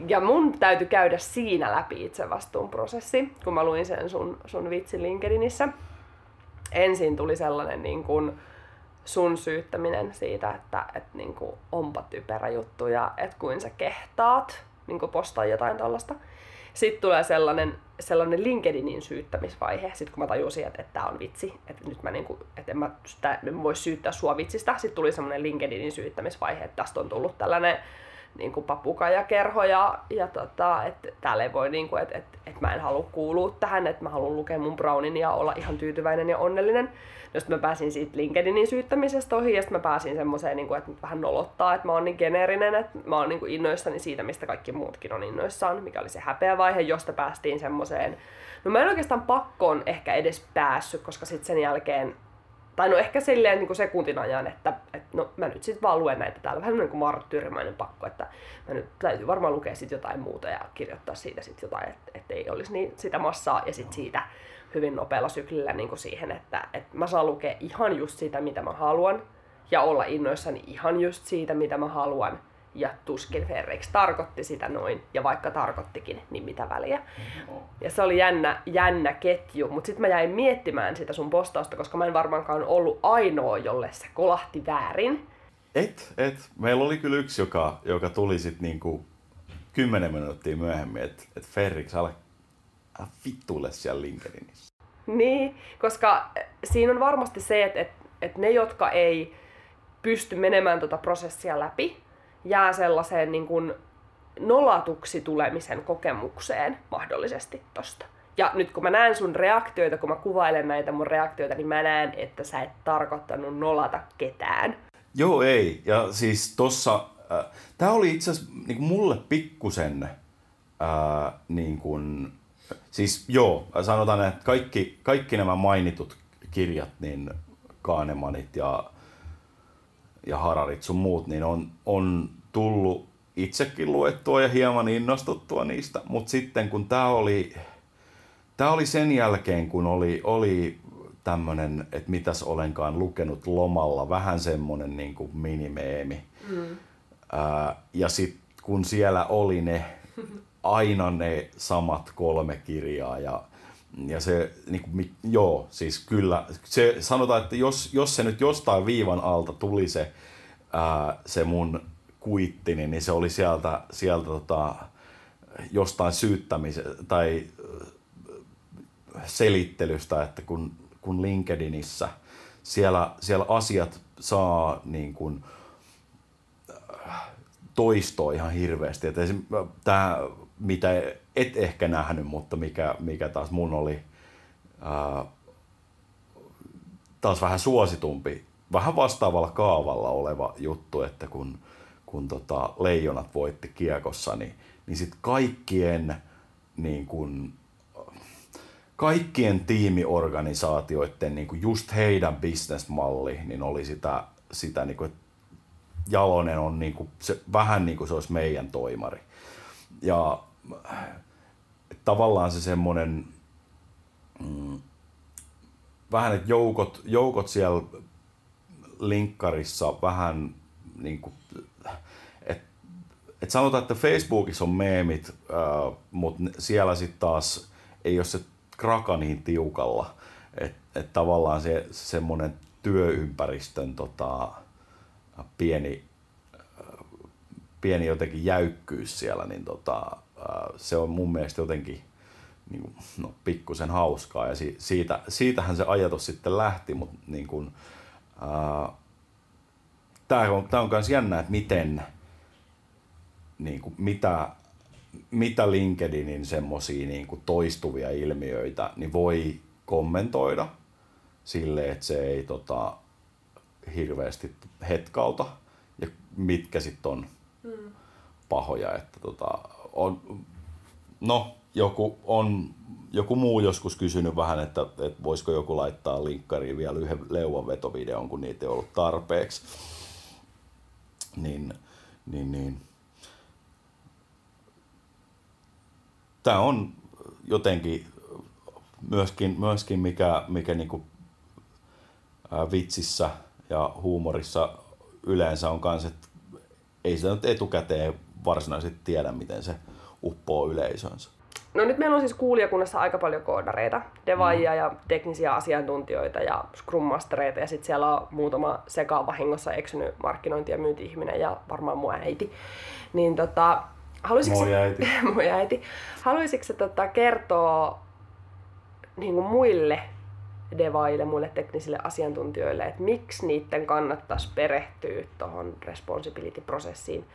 ja mun täytyy käydä siinä läpi itse vastuun prosessi, kun mä luin sen sun, sun vitsin LinkedInissä. Ensin tuli sellainen niin kuin sun syyttäminen siitä, että et niin kuin onpa typerä juttu ja että kuin sä kehtaat niin kuin postaa jotain tällaista. Sitten tulee sellainen, sellainen LinkedInin syyttämisvaihe, sitten kun mä tajusin, että, että tämä on vitsi, että nyt mä, niin kuin, että en mä, sitä, en voi syyttää sua vitsistä. Sitten tuli sellainen LinkedInin syyttämisvaihe, että tästä on tullut tällainen niin kuin papukajakerho ja, ja tota, että täällä ei voi, niin kuin, että, että, että mä en halua kuulua tähän, että mä haluan lukea mun Brownin ja olla ihan tyytyväinen ja onnellinen. No sitten mä pääsin siitä LinkedInin syyttämisestä ohi ja sitten mä pääsin semmoiseen, niin kuin, että vähän nolottaa, että mä oon niin geneerinen, että mä oon niin kuin innoissani siitä, mistä kaikki muutkin on innoissaan, mikä oli se häpeä vaihe, josta päästiin semmoiseen, no mä en oikeastaan pakkoon ehkä edes päässyt, koska sitten sen jälkeen tai no ehkä silleen niin kuin sekuntin ajan, että, että no mä nyt sitten vaan luen näitä täällä. Vähän niin kuin marttyyrimäinen pakko, että mä nyt täytyy varmaan lukea sitten jotain muuta ja kirjoittaa siitä sitten jotain, että, että ei olisi niin sitä massaa ja sitten siitä hyvin nopealla syklillä niin kuin siihen, että, että mä saan lukea ihan just sitä, mitä mä haluan ja olla innoissani ihan just siitä, mitä mä haluan. Ja tuskin Ferrix tarkoitti sitä noin, ja vaikka tarkoittikin, niin mitä väliä. Ja se oli jännä, jännä ketju, mutta sitten mä jäin miettimään sitä sun postausta, koska mä en varmaankaan ollut ainoa, jolle se kolahti väärin. Et, et. Meillä oli kyllä yksi, joka, joka tuli sitten niinku kymmenen minuuttia myöhemmin, että et Ferrix, älä, älä vittuille siellä LinkedInissä. Niin, koska siinä on varmasti se, että, että, että ne, jotka ei pysty menemään tuota prosessia läpi, jää sellaiseen niin kuin nolatuksi tulemisen kokemukseen mahdollisesti tosta. Ja nyt kun mä näen sun reaktioita, kun mä kuvailen näitä mun reaktioita, niin mä näen, että sä et tarkoittanut nolata ketään. Joo, ei. Ja siis tossa, äh, tää oli itse asiassa niin mulle pikkusen, äh, niin kuin, siis joo, sanotaan, että kaikki, kaikki nämä mainitut kirjat, niin Kahnemanit ja ja Hararit sun muut, niin on, on tullut itsekin luettua ja hieman innostuttua niistä, mutta sitten kun tämä oli, tää oli sen jälkeen, kun oli, oli tämmöinen, että mitäs olenkaan lukenut lomalla, vähän semmoinen niin kuin minimeemi. Mm. Ää, ja sitten kun siellä oli ne aina ne samat kolme kirjaa ja ja se, niin kuin, joo, siis kyllä, se, sanotaan, että jos, jos se nyt jostain viivan alta tuli se, ää, se mun kuittini, niin se oli sieltä, sieltä tota, jostain syyttämisen tai selittelystä, että kun, kun LinkedInissä siellä, siellä asiat saa niin kuin, toistoa ihan hirveästi. Tämä, mitä et ehkä nähnyt, mutta mikä, mikä taas mun oli ää, taas vähän suositumpi, vähän vastaavalla kaavalla oleva juttu, että kun, kun tota leijonat voitti kiekossa, niin, niin sitten kaikkien niin kaikkien tiimiorganisaatioiden niin just heidän bisnesmalli, niin oli sitä, sitä niin kuin, että Jalonen on niin kuin, se, vähän niin kuin se olisi meidän toimari. Ja tavallaan se semmoinen mm, vähän, että joukot, joukot siellä linkkarissa vähän niin kuin, et, et sanotaan, että Facebookissa on meemit, äh, mutta siellä sitten taas ei ole se kraka niin tiukalla. Että et tavallaan se, se semmoinen työympäristön tota, pieni, pieni jotenkin jäykkyys siellä, niin tota, se on mun mielestä jotenkin niin kuin, no, pikkusen hauskaa ja si, siitä, siitähän se ajatus sitten lähti, mutta niin kuin, tämä on, tää on myös jännä, että miten, niin kuin, mitä, mitä LinkedInin semmoisia niin kuin toistuvia ilmiöitä niin voi kommentoida sille, että se ei tota, hirveästi hetkauta ja mitkä sitten on mm. pahoja. Että tota, on, no, joku, on, joku muu joskus kysynyt vähän, että, että voisiko joku laittaa linkkariin vielä yhden leuvanvetovideon, kun niitä ei ollut tarpeeksi. Niin, niin, niin. Tämä on jotenkin myöskin, myöskin mikä, mikä niinku, vitsissä ja huumorissa yleensä on kanssa, että ei se nyt etukäteen varsinaisesti tiedä, miten se uppoo yleisönsä. No nyt meillä on siis kuulijakunnassa aika paljon koodareita, devaajia mm. ja teknisiä asiantuntijoita ja scrum mastereita ja sitten siellä on muutama sekaan vahingossa eksynyt markkinointi- ja myynti-ihminen ja varmaan mun äiti. Niin tota, haluaisitko Moi äiti. mun äiti. Haluaisitko tota, kertoa niin kuin muille devaille, muille teknisille asiantuntijoille, että miksi niiden kannattaisi perehtyä tuohon responsibility-prosessiin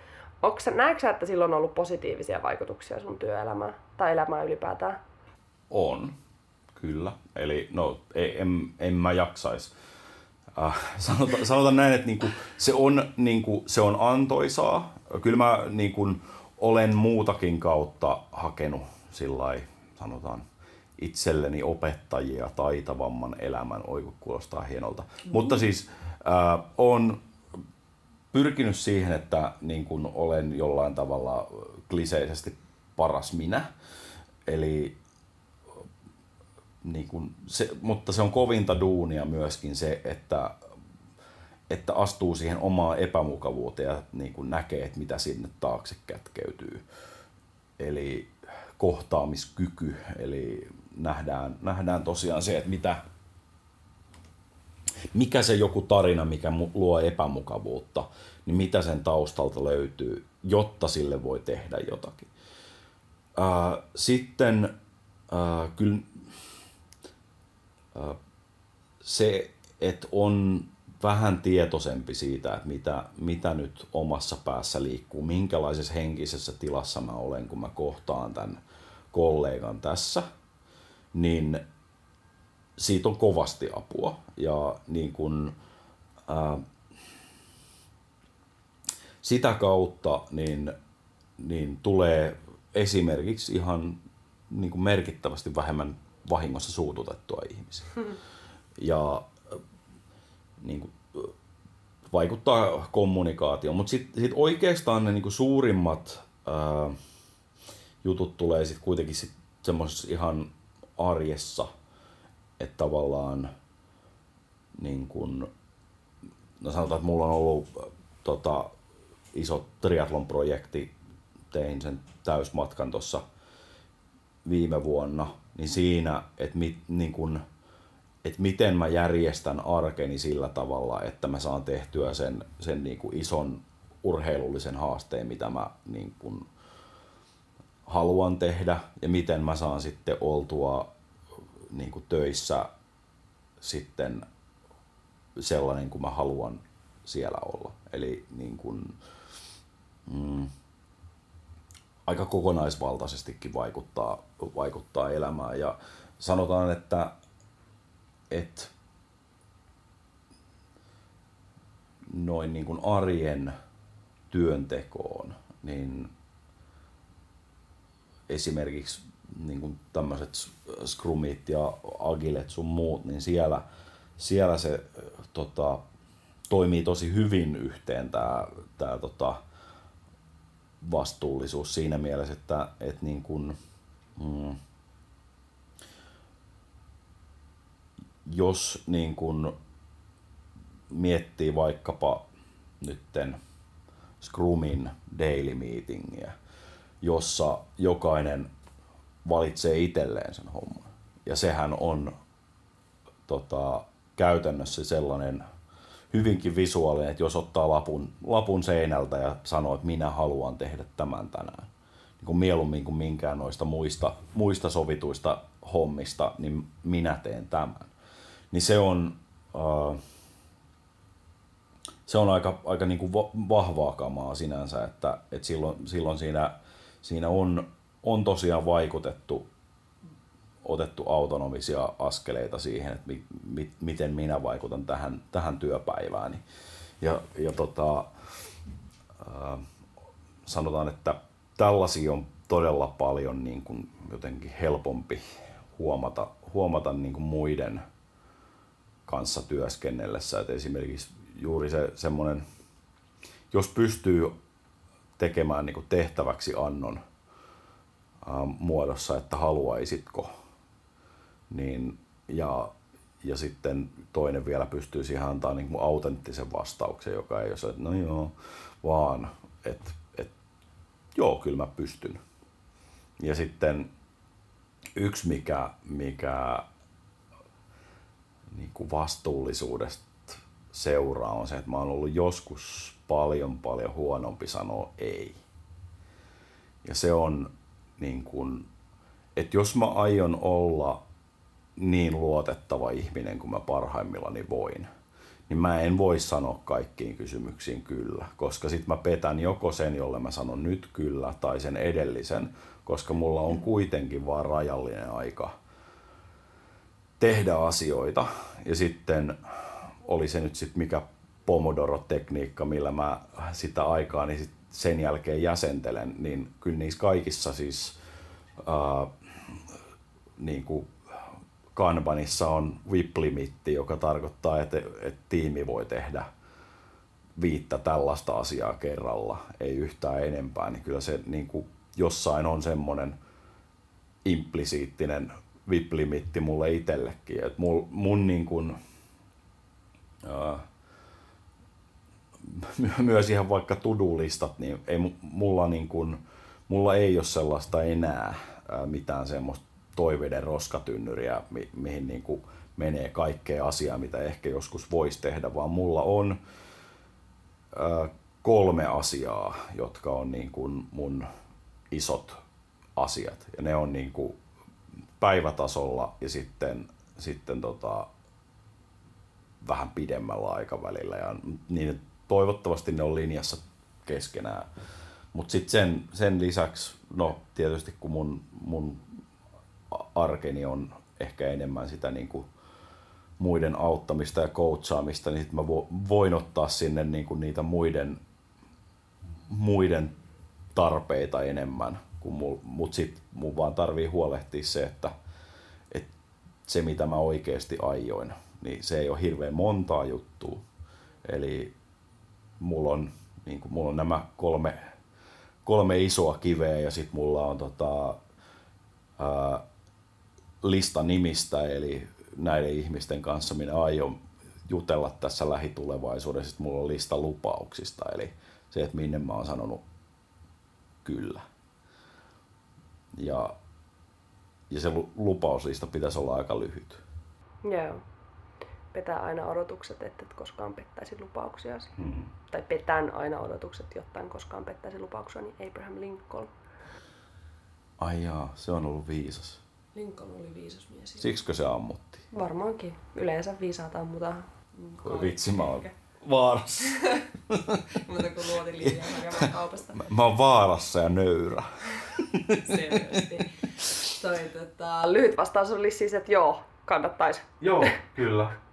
Onko, näetkö sä, että sillä on ollut positiivisia vaikutuksia sun työelämään tai elämään ylipäätään? On, kyllä. Eli no, ei, en, en mä jaksaisi. Äh, sanotaan, sanotaan näin, että niinku, se, on, niinku, se on antoisaa. Kyllä mä niinku, olen muutakin kautta hakenut sillai, sanotaan, itselleni opettajia taitavamman elämän. Oi, kuulostaa hienolta. Mm-hmm. Mutta siis äh, on pyrkinyt siihen, että niin kuin olen jollain tavalla kliseisesti paras minä. Eli niin kuin se, mutta se on kovinta duunia myöskin se, että että astuu siihen omaan epämukavuuteen ja niin kuin näkee, että mitä sinne taakse kätkeytyy. Eli kohtaamiskyky, eli nähdään, nähdään tosiaan se, että mitä, mikä se joku tarina, mikä luo epämukavuutta, niin mitä sen taustalta löytyy, jotta sille voi tehdä jotakin. sitten kyllä se, että on vähän tietoisempi siitä, että mitä, mitä nyt omassa päässä liikkuu, minkälaisessa henkisessä tilassa mä olen, kun mä kohtaan tämän kollegan tässä, niin siitä on kovasti apua. Ja niin kun, ää, sitä kautta niin, niin tulee esimerkiksi ihan niin kuin merkittävästi vähemmän vahingossa suututettua ihmisiä. Hmm. Ja niin kuin, vaikuttaa kommunikaatioon. Mutta sitten sit oikeastaan ne niin kuin suurimmat ää, jutut tulee sitten kuitenkin sit semmoisessa ihan arjessa, että tavallaan niin kun, no sanotaan, että mulla on ollut tota, iso triathlon projekti, tein sen täysmatkan tuossa viime vuonna, niin siinä, että mit, niin kun, että miten mä järjestän arkeni sillä tavalla, että mä saan tehtyä sen, sen niin kuin ison urheilullisen haasteen, mitä mä niin kuin haluan tehdä ja miten mä saan sitten oltua niin kuin töissä sitten sellainen kuin mä haluan siellä olla. Eli niin kuin, mm, aika kokonaisvaltaisestikin vaikuttaa, vaikuttaa elämään. Ja sanotaan, että että noin niin kuin arjen työntekoon, niin esimerkiksi niin kuin tämmöiset scrumit ja agilet sun muut, niin siellä, siellä se tota, toimii tosi hyvin yhteen tämä tää, tota, vastuullisuus siinä mielessä, että et niin kuin, mm, jos niin kun miettii vaikkapa nytten Scrumin daily meetingiä, jossa jokainen valitsee itselleen sen homman. Ja sehän on tota, käytännössä sellainen hyvinkin visuaalinen, että jos ottaa lapun, lapun seinältä ja sanoo, että minä haluan tehdä tämän tänään, niin kuin mieluummin kuin minkään noista muista, muista sovituista hommista, niin minä teen tämän niin se on, uh, se on aika, aika niin kuin vahvaa kamaa sinänsä, että, että silloin, silloin siinä, siinä on tosiaan vaikutettu, otettu autonomisia askeleita siihen, että mi, mi, miten minä vaikutan tähän, tähän työpäivääni. Ja, ja tota, uh, sanotaan, että tällaisia on todella paljon niin kuin jotenkin helpompi huomata, huomata niin kuin muiden kanssa työskennellessä. Et esimerkiksi juuri se semmoinen, jos pystyy tekemään niin tehtäväksi annon muodossa, että haluaisitko, niin, ja, ja sitten toinen vielä pystyy siihen antaa niin kuin autenttisen vastauksen, joka ei ole se, että no joo, vaan että et, joo, kyllä mä pystyn. Ja sitten yksi, mikä, mikä niin kuin vastuullisuudesta seuraa on se, että mä oon ollut joskus paljon paljon huonompi sanoa ei. Ja se on niin kuin, että jos mä aion olla niin luotettava ihminen kuin mä parhaimmillani voin, niin mä en voi sanoa kaikkiin kysymyksiin kyllä, koska sit mä petän joko sen, jolle mä sanon nyt kyllä, tai sen edellisen, koska mulla on kuitenkin vaan rajallinen aika tehdä asioita. Ja sitten oli se nyt sitten mikä Pomodoro-tekniikka, millä mä sitä aikaa niin sit sen jälkeen jäsentelen, niin kyllä niissä kaikissa siis ää, niin kuin Kanbanissa on VIP-limitti, joka tarkoittaa, että, että tiimi voi tehdä viittä tällaista asiaa kerralla, ei yhtään enempää, niin kyllä se niin kuin jossain on semmoinen implisiittinen VIP-limitti mulle itsellekin. Et mul, mun niin kun, ää, myös ihan vaikka tudulistat, niin ei mulla, niin kuin, mulla ei ole sellaista enää mitään semmoista toiveiden roskatynnyriä, mi, mihin niin kuin menee kaikkea asiaa, mitä ehkä joskus voisi tehdä, vaan mulla on kolme asiaa, jotka on niin kuin mun isot asiat. Ja ne on niin kuin päivätasolla ja sitten, sitten tota, vähän pidemmällä aikavälillä. Ja niin, toivottavasti ne on linjassa keskenään. Mutta sitten sen, sen lisäksi, no tietysti kun mun, mun arkeni on ehkä enemmän sitä niin kuin muiden auttamista ja coachaamista, niin sit mä voin ottaa sinne niin kuin niitä muiden, muiden tarpeita enemmän. Mutta sitten mun vaan tarvii huolehtia se, että, että se mitä mä oikeasti aioin, niin se ei ole hirveän montaa juttua. Eli mulla on, niin kuin, mulla on nämä kolme, kolme isoa kiveä ja sitten mulla on tota, ää, lista nimistä, eli näiden ihmisten kanssa minä aion jutella tässä lähitulevaisuudessa. Sitten mulla on lista lupauksista, eli se, että minne mä oon sanonut kyllä. Ja, ja se lupauslista pitäisi olla aika lyhyt. Joo. Petää aina odotukset, että et koskaan pettäisi lupauksia. Hmm. Tai petään aina odotukset, jotta en koskaan pettäisi lupauksia, niin Abraham Lincoln. Ai jaa, se on ollut viisas. Lincoln oli viisas mies. Siksikö se ammuttiin? Varmaankin. Yleensä viisaat ammutaan. Voi vitsi, mä oon vaarassa. Mutta kun luotin liian hakemaan kaupasta. Mä, mä oon vaarassa ja nöyrä. Selvästi. Toi, tota, lyhyt vastaus oli siis, että joo, kannattaisi. Joo, kyllä.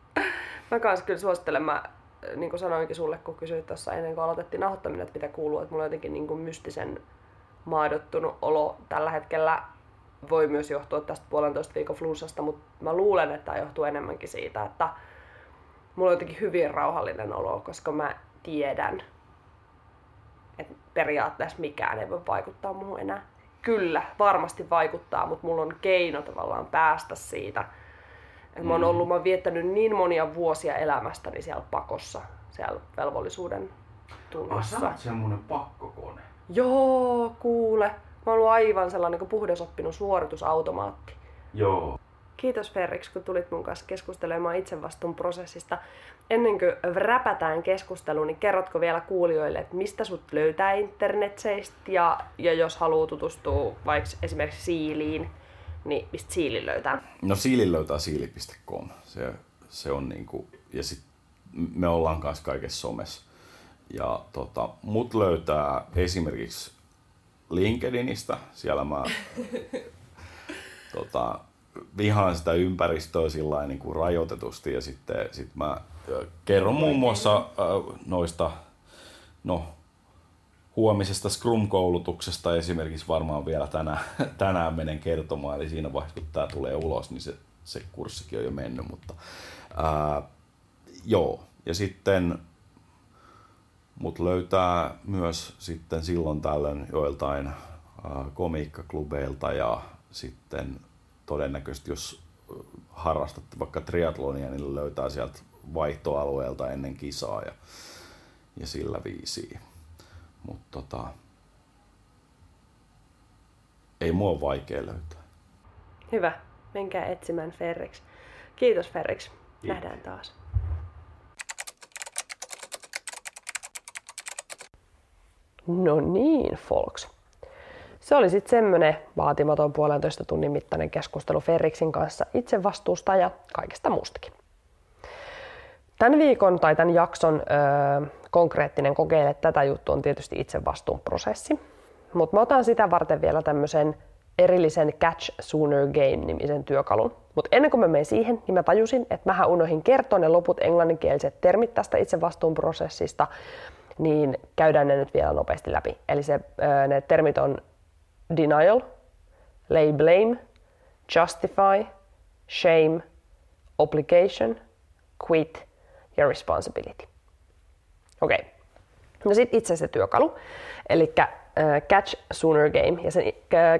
Mä kanssa kyllä suosittelen. Mä niin kuin sanoinkin sulle, kun kysyit tuossa ennen kuin aloitettiin nauhoittaminen, että mitä kuuluu, että mulla on jotenkin niin kuin mystisen maadottunut olo tällä hetkellä voi myös johtua tästä puolentoista viikon flunssasta, mutta mä luulen, että tämä johtuu enemmänkin siitä, että mulla on jotenkin hyvin rauhallinen olo, koska mä tiedän, että periaatteessa mikään ei voi vaikuttaa muuhun enää. Kyllä, varmasti vaikuttaa, mutta mulla on keino tavallaan päästä siitä. Et mä oon mm. ollut, mä oon viettänyt niin monia vuosia elämästäni siellä pakossa, siellä velvollisuuden tunnossa. Ah, sä oot semmonen pakkokone. Joo, kuule. Mä oon ollut aivan sellainen niin puhdasoppinut suoritusautomaatti. Joo. Kiitos Ferrix, kun tulit mun kanssa keskustelemaan itsevastuun prosessista. Ennen kuin räpätään keskusteluun, niin kerrotko vielä kuulijoille, että mistä sut löytää internetseistä ja, ja jos haluaa tutustua vaikka esimerkiksi Siiliin, niin mistä Siili löytää? No Siili löytää siili.com. Se, se on niinku, ja sit me ollaan kanssa kaikessa somessa. Ja tota, mut löytää esimerkiksi LinkedInistä. Siellä mä tota, vihaan sitä ympäristöä sillä niin kuin rajoitetusti ja sitten sit mä kerron muun muassa äh, noista no, huomisesta Scrum-koulutuksesta esimerkiksi varmaan vielä tänään, tänään menen kertomaan, eli siinä vaiheessa kun tämä tulee ulos, niin se, se kurssikin on jo mennyt, mutta ää, joo. Ja sitten Mut löytää myös sitten silloin tällöin joiltain äh, komiikkaklubeilta ja sitten todennäköisesti jos harrastatte vaikka triatlonia, niin löytää sieltä vaihtoalueelta ennen kisaa ja, ja sillä viisiin. Mutta tota, ei mua ole vaikea löytää. Hyvä. Menkää etsimään Ferrix. Kiitos Ferrix. Nähdään taas. No niin, folks. Se oli sitten semmoinen vaatimaton puolentoista tunnin mittainen keskustelu Ferriksin kanssa itse vastuusta ja kaikesta muustakin. Tämän viikon tai tämän jakson öö, konkreettinen kokeile tätä juttua on tietysti itse vastuun prosessi. Mutta mä otan sitä varten vielä tämmöisen erillisen Catch Sooner Game-nimisen työkalun. Mutta ennen kuin mä menen siihen, niin mä tajusin, että mähän unohin kertoa ne loput englanninkieliset termit tästä itse vastuun prosessista niin käydään ne nyt vielä nopeasti läpi. Eli se, ne termit on denial, lay blame, justify, shame, obligation, quit ja responsibility. Okei. Okay. No sitten itse se työkalu, eli Catch Sooner Game. Ja sen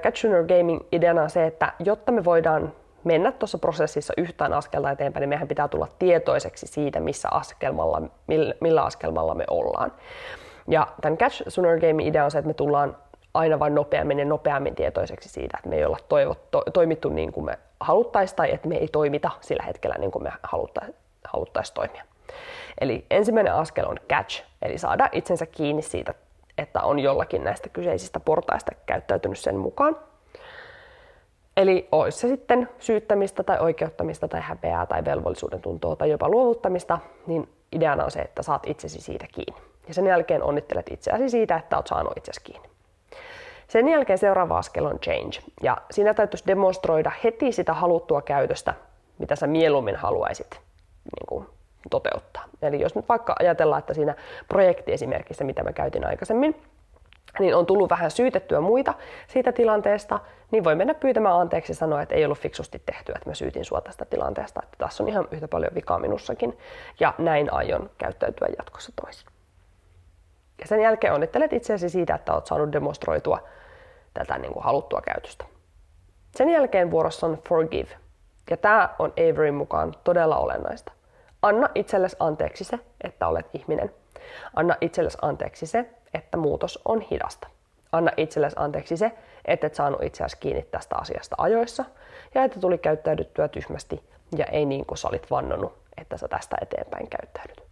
Catch Sooner Gaming ideana on se, että jotta me voidaan mennä tuossa prosessissa yhtään askelta eteenpäin, niin meidän pitää tulla tietoiseksi siitä, missä askelmalla, millä, askelmalla me ollaan. Ja tämän Catch Sooner Game idea on se, että me tullaan aina vain nopeammin ja nopeammin tietoiseksi siitä, että me ei olla toivot, to, toimittu niin kuin me haluttaisiin tai että me ei toimita sillä hetkellä niin kuin me haluttaisiin haluttais toimia. Eli ensimmäinen askel on catch, eli saada itsensä kiinni siitä, että on jollakin näistä kyseisistä portaista käyttäytynyt sen mukaan. Eli olisi se sitten syyttämistä tai oikeuttamista tai häpeää tai velvollisuuden tuntoa tai jopa luovuttamista, niin ideana on se, että saat itsesi siitä kiinni. Ja sen jälkeen onnittelet itseäsi siitä, että olet saanut itsesi kiinni. Sen jälkeen seuraava askel on change. Ja siinä täytyisi demonstroida heti sitä haluttua käytöstä, mitä sä mieluummin haluaisit niin kuin, toteuttaa. Eli jos nyt vaikka ajatellaan, että siinä projektiesimerkissä, mitä mä käytin aikaisemmin, niin on tullut vähän syytettyä muita siitä tilanteesta, niin voi mennä pyytämään anteeksi ja sanoa, että ei ollut fiksusti tehty, että mä syytin sua tästä tilanteesta, että tässä on ihan yhtä paljon vikaa minussakin, ja näin aion käyttäytyä jatkossa toisin. Ja sen jälkeen onnittelet itseäsi siitä, että olet saanut demonstroitua tätä niin kuin haluttua käytöstä. Sen jälkeen vuorossa on forgive. Ja tämä on Averyn mukaan todella olennaista. Anna itsellesi anteeksi se, että olet ihminen. Anna itsellesi anteeksi se, että muutos on hidasta. Anna itsellesi anteeksi se, että et saanut itseäsi kiinni tästä asiasta ajoissa ja että tuli käyttäydyttyä tyhmästi ja ei niin kuin sä olit vannonut, että sä tästä eteenpäin käyttäydyt.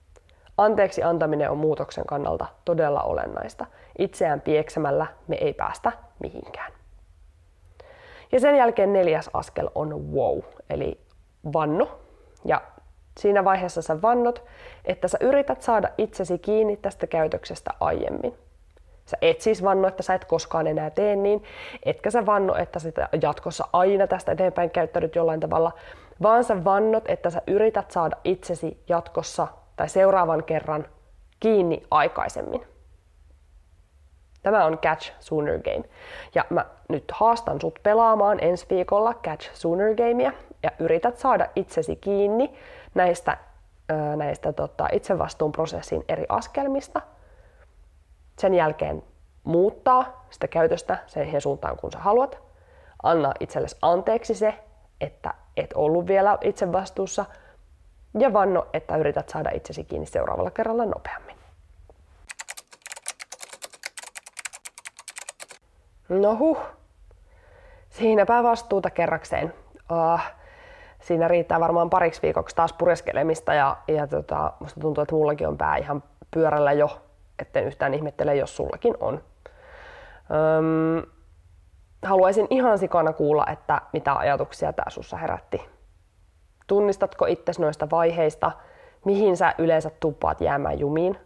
Anteeksi antaminen on muutoksen kannalta todella olennaista. Itseään pieksemällä me ei päästä mihinkään. Ja sen jälkeen neljäs askel on wow, eli vanno. Ja siinä vaiheessa sä vannot, että sä yrität saada itsesi kiinni tästä käytöksestä aiemmin. Sä et siis vanno, että sä et koskaan enää tee niin, etkä sä vanno, että sitä jatkossa aina tästä eteenpäin käyttäydyt jollain tavalla, vaan sä vannot, että sä yrität saada itsesi jatkossa tai seuraavan kerran kiinni aikaisemmin. Tämä on Catch Sooner Game. Ja mä nyt haastan sut pelaamaan ensi viikolla Catch Sooner Gamea ja yrität saada itsesi kiinni näistä, näistä tota, itsevastuunprosessin eri askelmista. Sen jälkeen muuttaa sitä käytöstä siihen suuntaan, kun sä haluat. Anna itsellesi anteeksi se, että et ollut vielä itse vastuussa – ja vanno, että yrität saada itsesi kiinni seuraavalla kerralla nopeammin. No huh, siinäpä vastuuta kerrakseen. Uh, siinä riittää varmaan pariksi viikoksi taas pureskelemista ja, ja tota, musta tuntuu, että mullakin on pää ihan pyörällä jo, etten yhtään ihmettele, jos sullakin on. Öm, haluaisin ihan sikana kuulla, että mitä ajatuksia tämä sussa herätti Tunnistatko itsesi noista vaiheista, mihin sä yleensä tuppaat jäämään jumiin?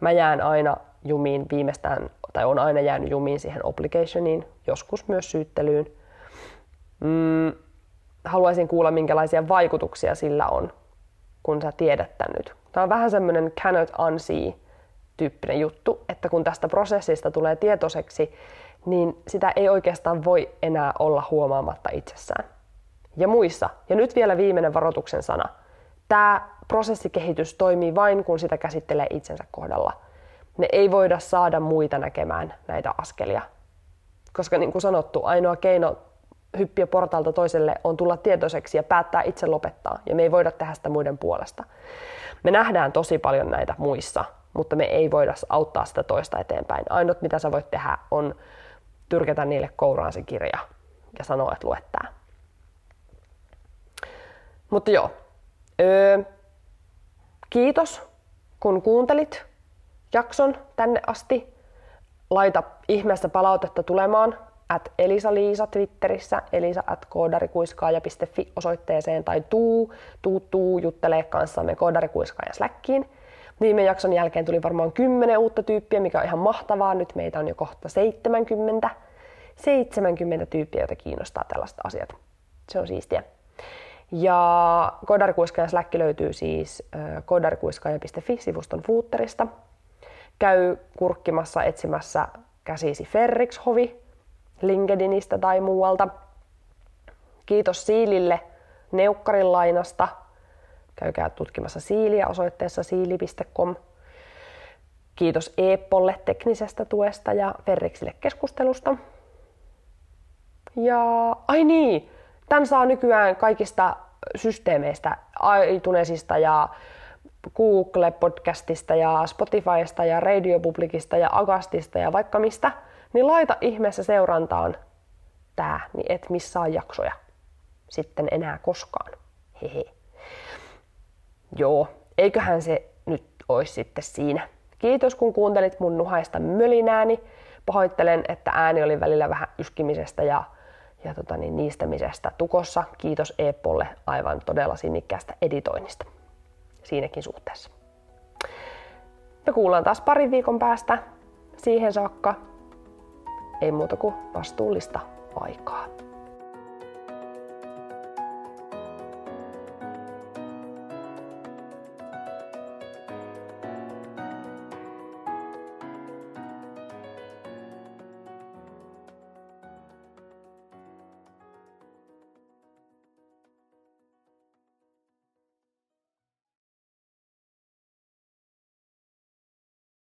Mä jään aina jumiin viimeistään, tai on aina jäänyt jumiin siihen obligationiin, joskus myös syyttelyyn. Mm, haluaisin kuulla, minkälaisia vaikutuksia sillä on, kun sä tiedät tän nyt. Tämä on vähän semmoinen cannot unsee tyyppinen juttu, että kun tästä prosessista tulee tietoiseksi, niin sitä ei oikeastaan voi enää olla huomaamatta itsessään ja muissa. Ja nyt vielä viimeinen varoituksen sana. Tämä prosessikehitys toimii vain, kun sitä käsittelee itsensä kohdalla. Me ei voida saada muita näkemään näitä askelia. Koska niin kuin sanottu, ainoa keino hyppiä portaalta toiselle on tulla tietoiseksi ja päättää itse lopettaa. Ja me ei voida tehdä sitä muiden puolesta. Me nähdään tosi paljon näitä muissa, mutta me ei voida auttaa sitä toista eteenpäin. Ainut mitä sä voit tehdä on tyrkätä niille kouraan se kirja ja sanoa, että lue tämä. Mutta joo, öö, kiitos kun kuuntelit jakson tänne asti. Laita ihmeessä palautetta tulemaan at Elisa Liisa Twitterissä, elisa at koodarikuiskaaja.fi osoitteeseen tai tuu, tuu, tuu juttelee kanssamme koodarikuiskaaja Slackiin. Viime jakson jälkeen tuli varmaan 10 uutta tyyppiä, mikä on ihan mahtavaa. Nyt meitä on jo kohta 70. 70 tyyppiä, joita kiinnostaa tällaista asiat. Se on siistiä. Ja Kodarikuiskaajan Slack löytyy siis kodarikuiskaaja.fi-sivuston fuutterista. Käy kurkkimassa etsimässä käsisi Ferrix-hovi LinkedInistä tai muualta. Kiitos Siilille neukkarin lainasta. Käykää tutkimassa Siiliä osoitteessa siili.com. Kiitos Eeppolle teknisestä tuesta ja Ferrixille keskustelusta. Ja ai niin, Tämän saa nykyään kaikista systeemeistä, iTunesista ja Google-podcastista ja Spotifysta ja Radio Publicista ja Agastista ja vaikka mistä, niin laita ihmeessä seurantaan tää, niin et missään jaksoja sitten enää koskaan. Hehe. Joo, eiköhän se nyt olisi sitten siinä. Kiitos kun kuuntelit mun nuhaista mölinääni. Pahoittelen, että ääni oli välillä vähän yskimisestä ja, ja tota niin, niistämisestä tukossa. Kiitos Eepolle aivan todella sinnikkäästä editoinnista siinäkin suhteessa. Me kuullaan taas parin viikon päästä. Siihen saakka ei muuta kuin vastuullista aikaa.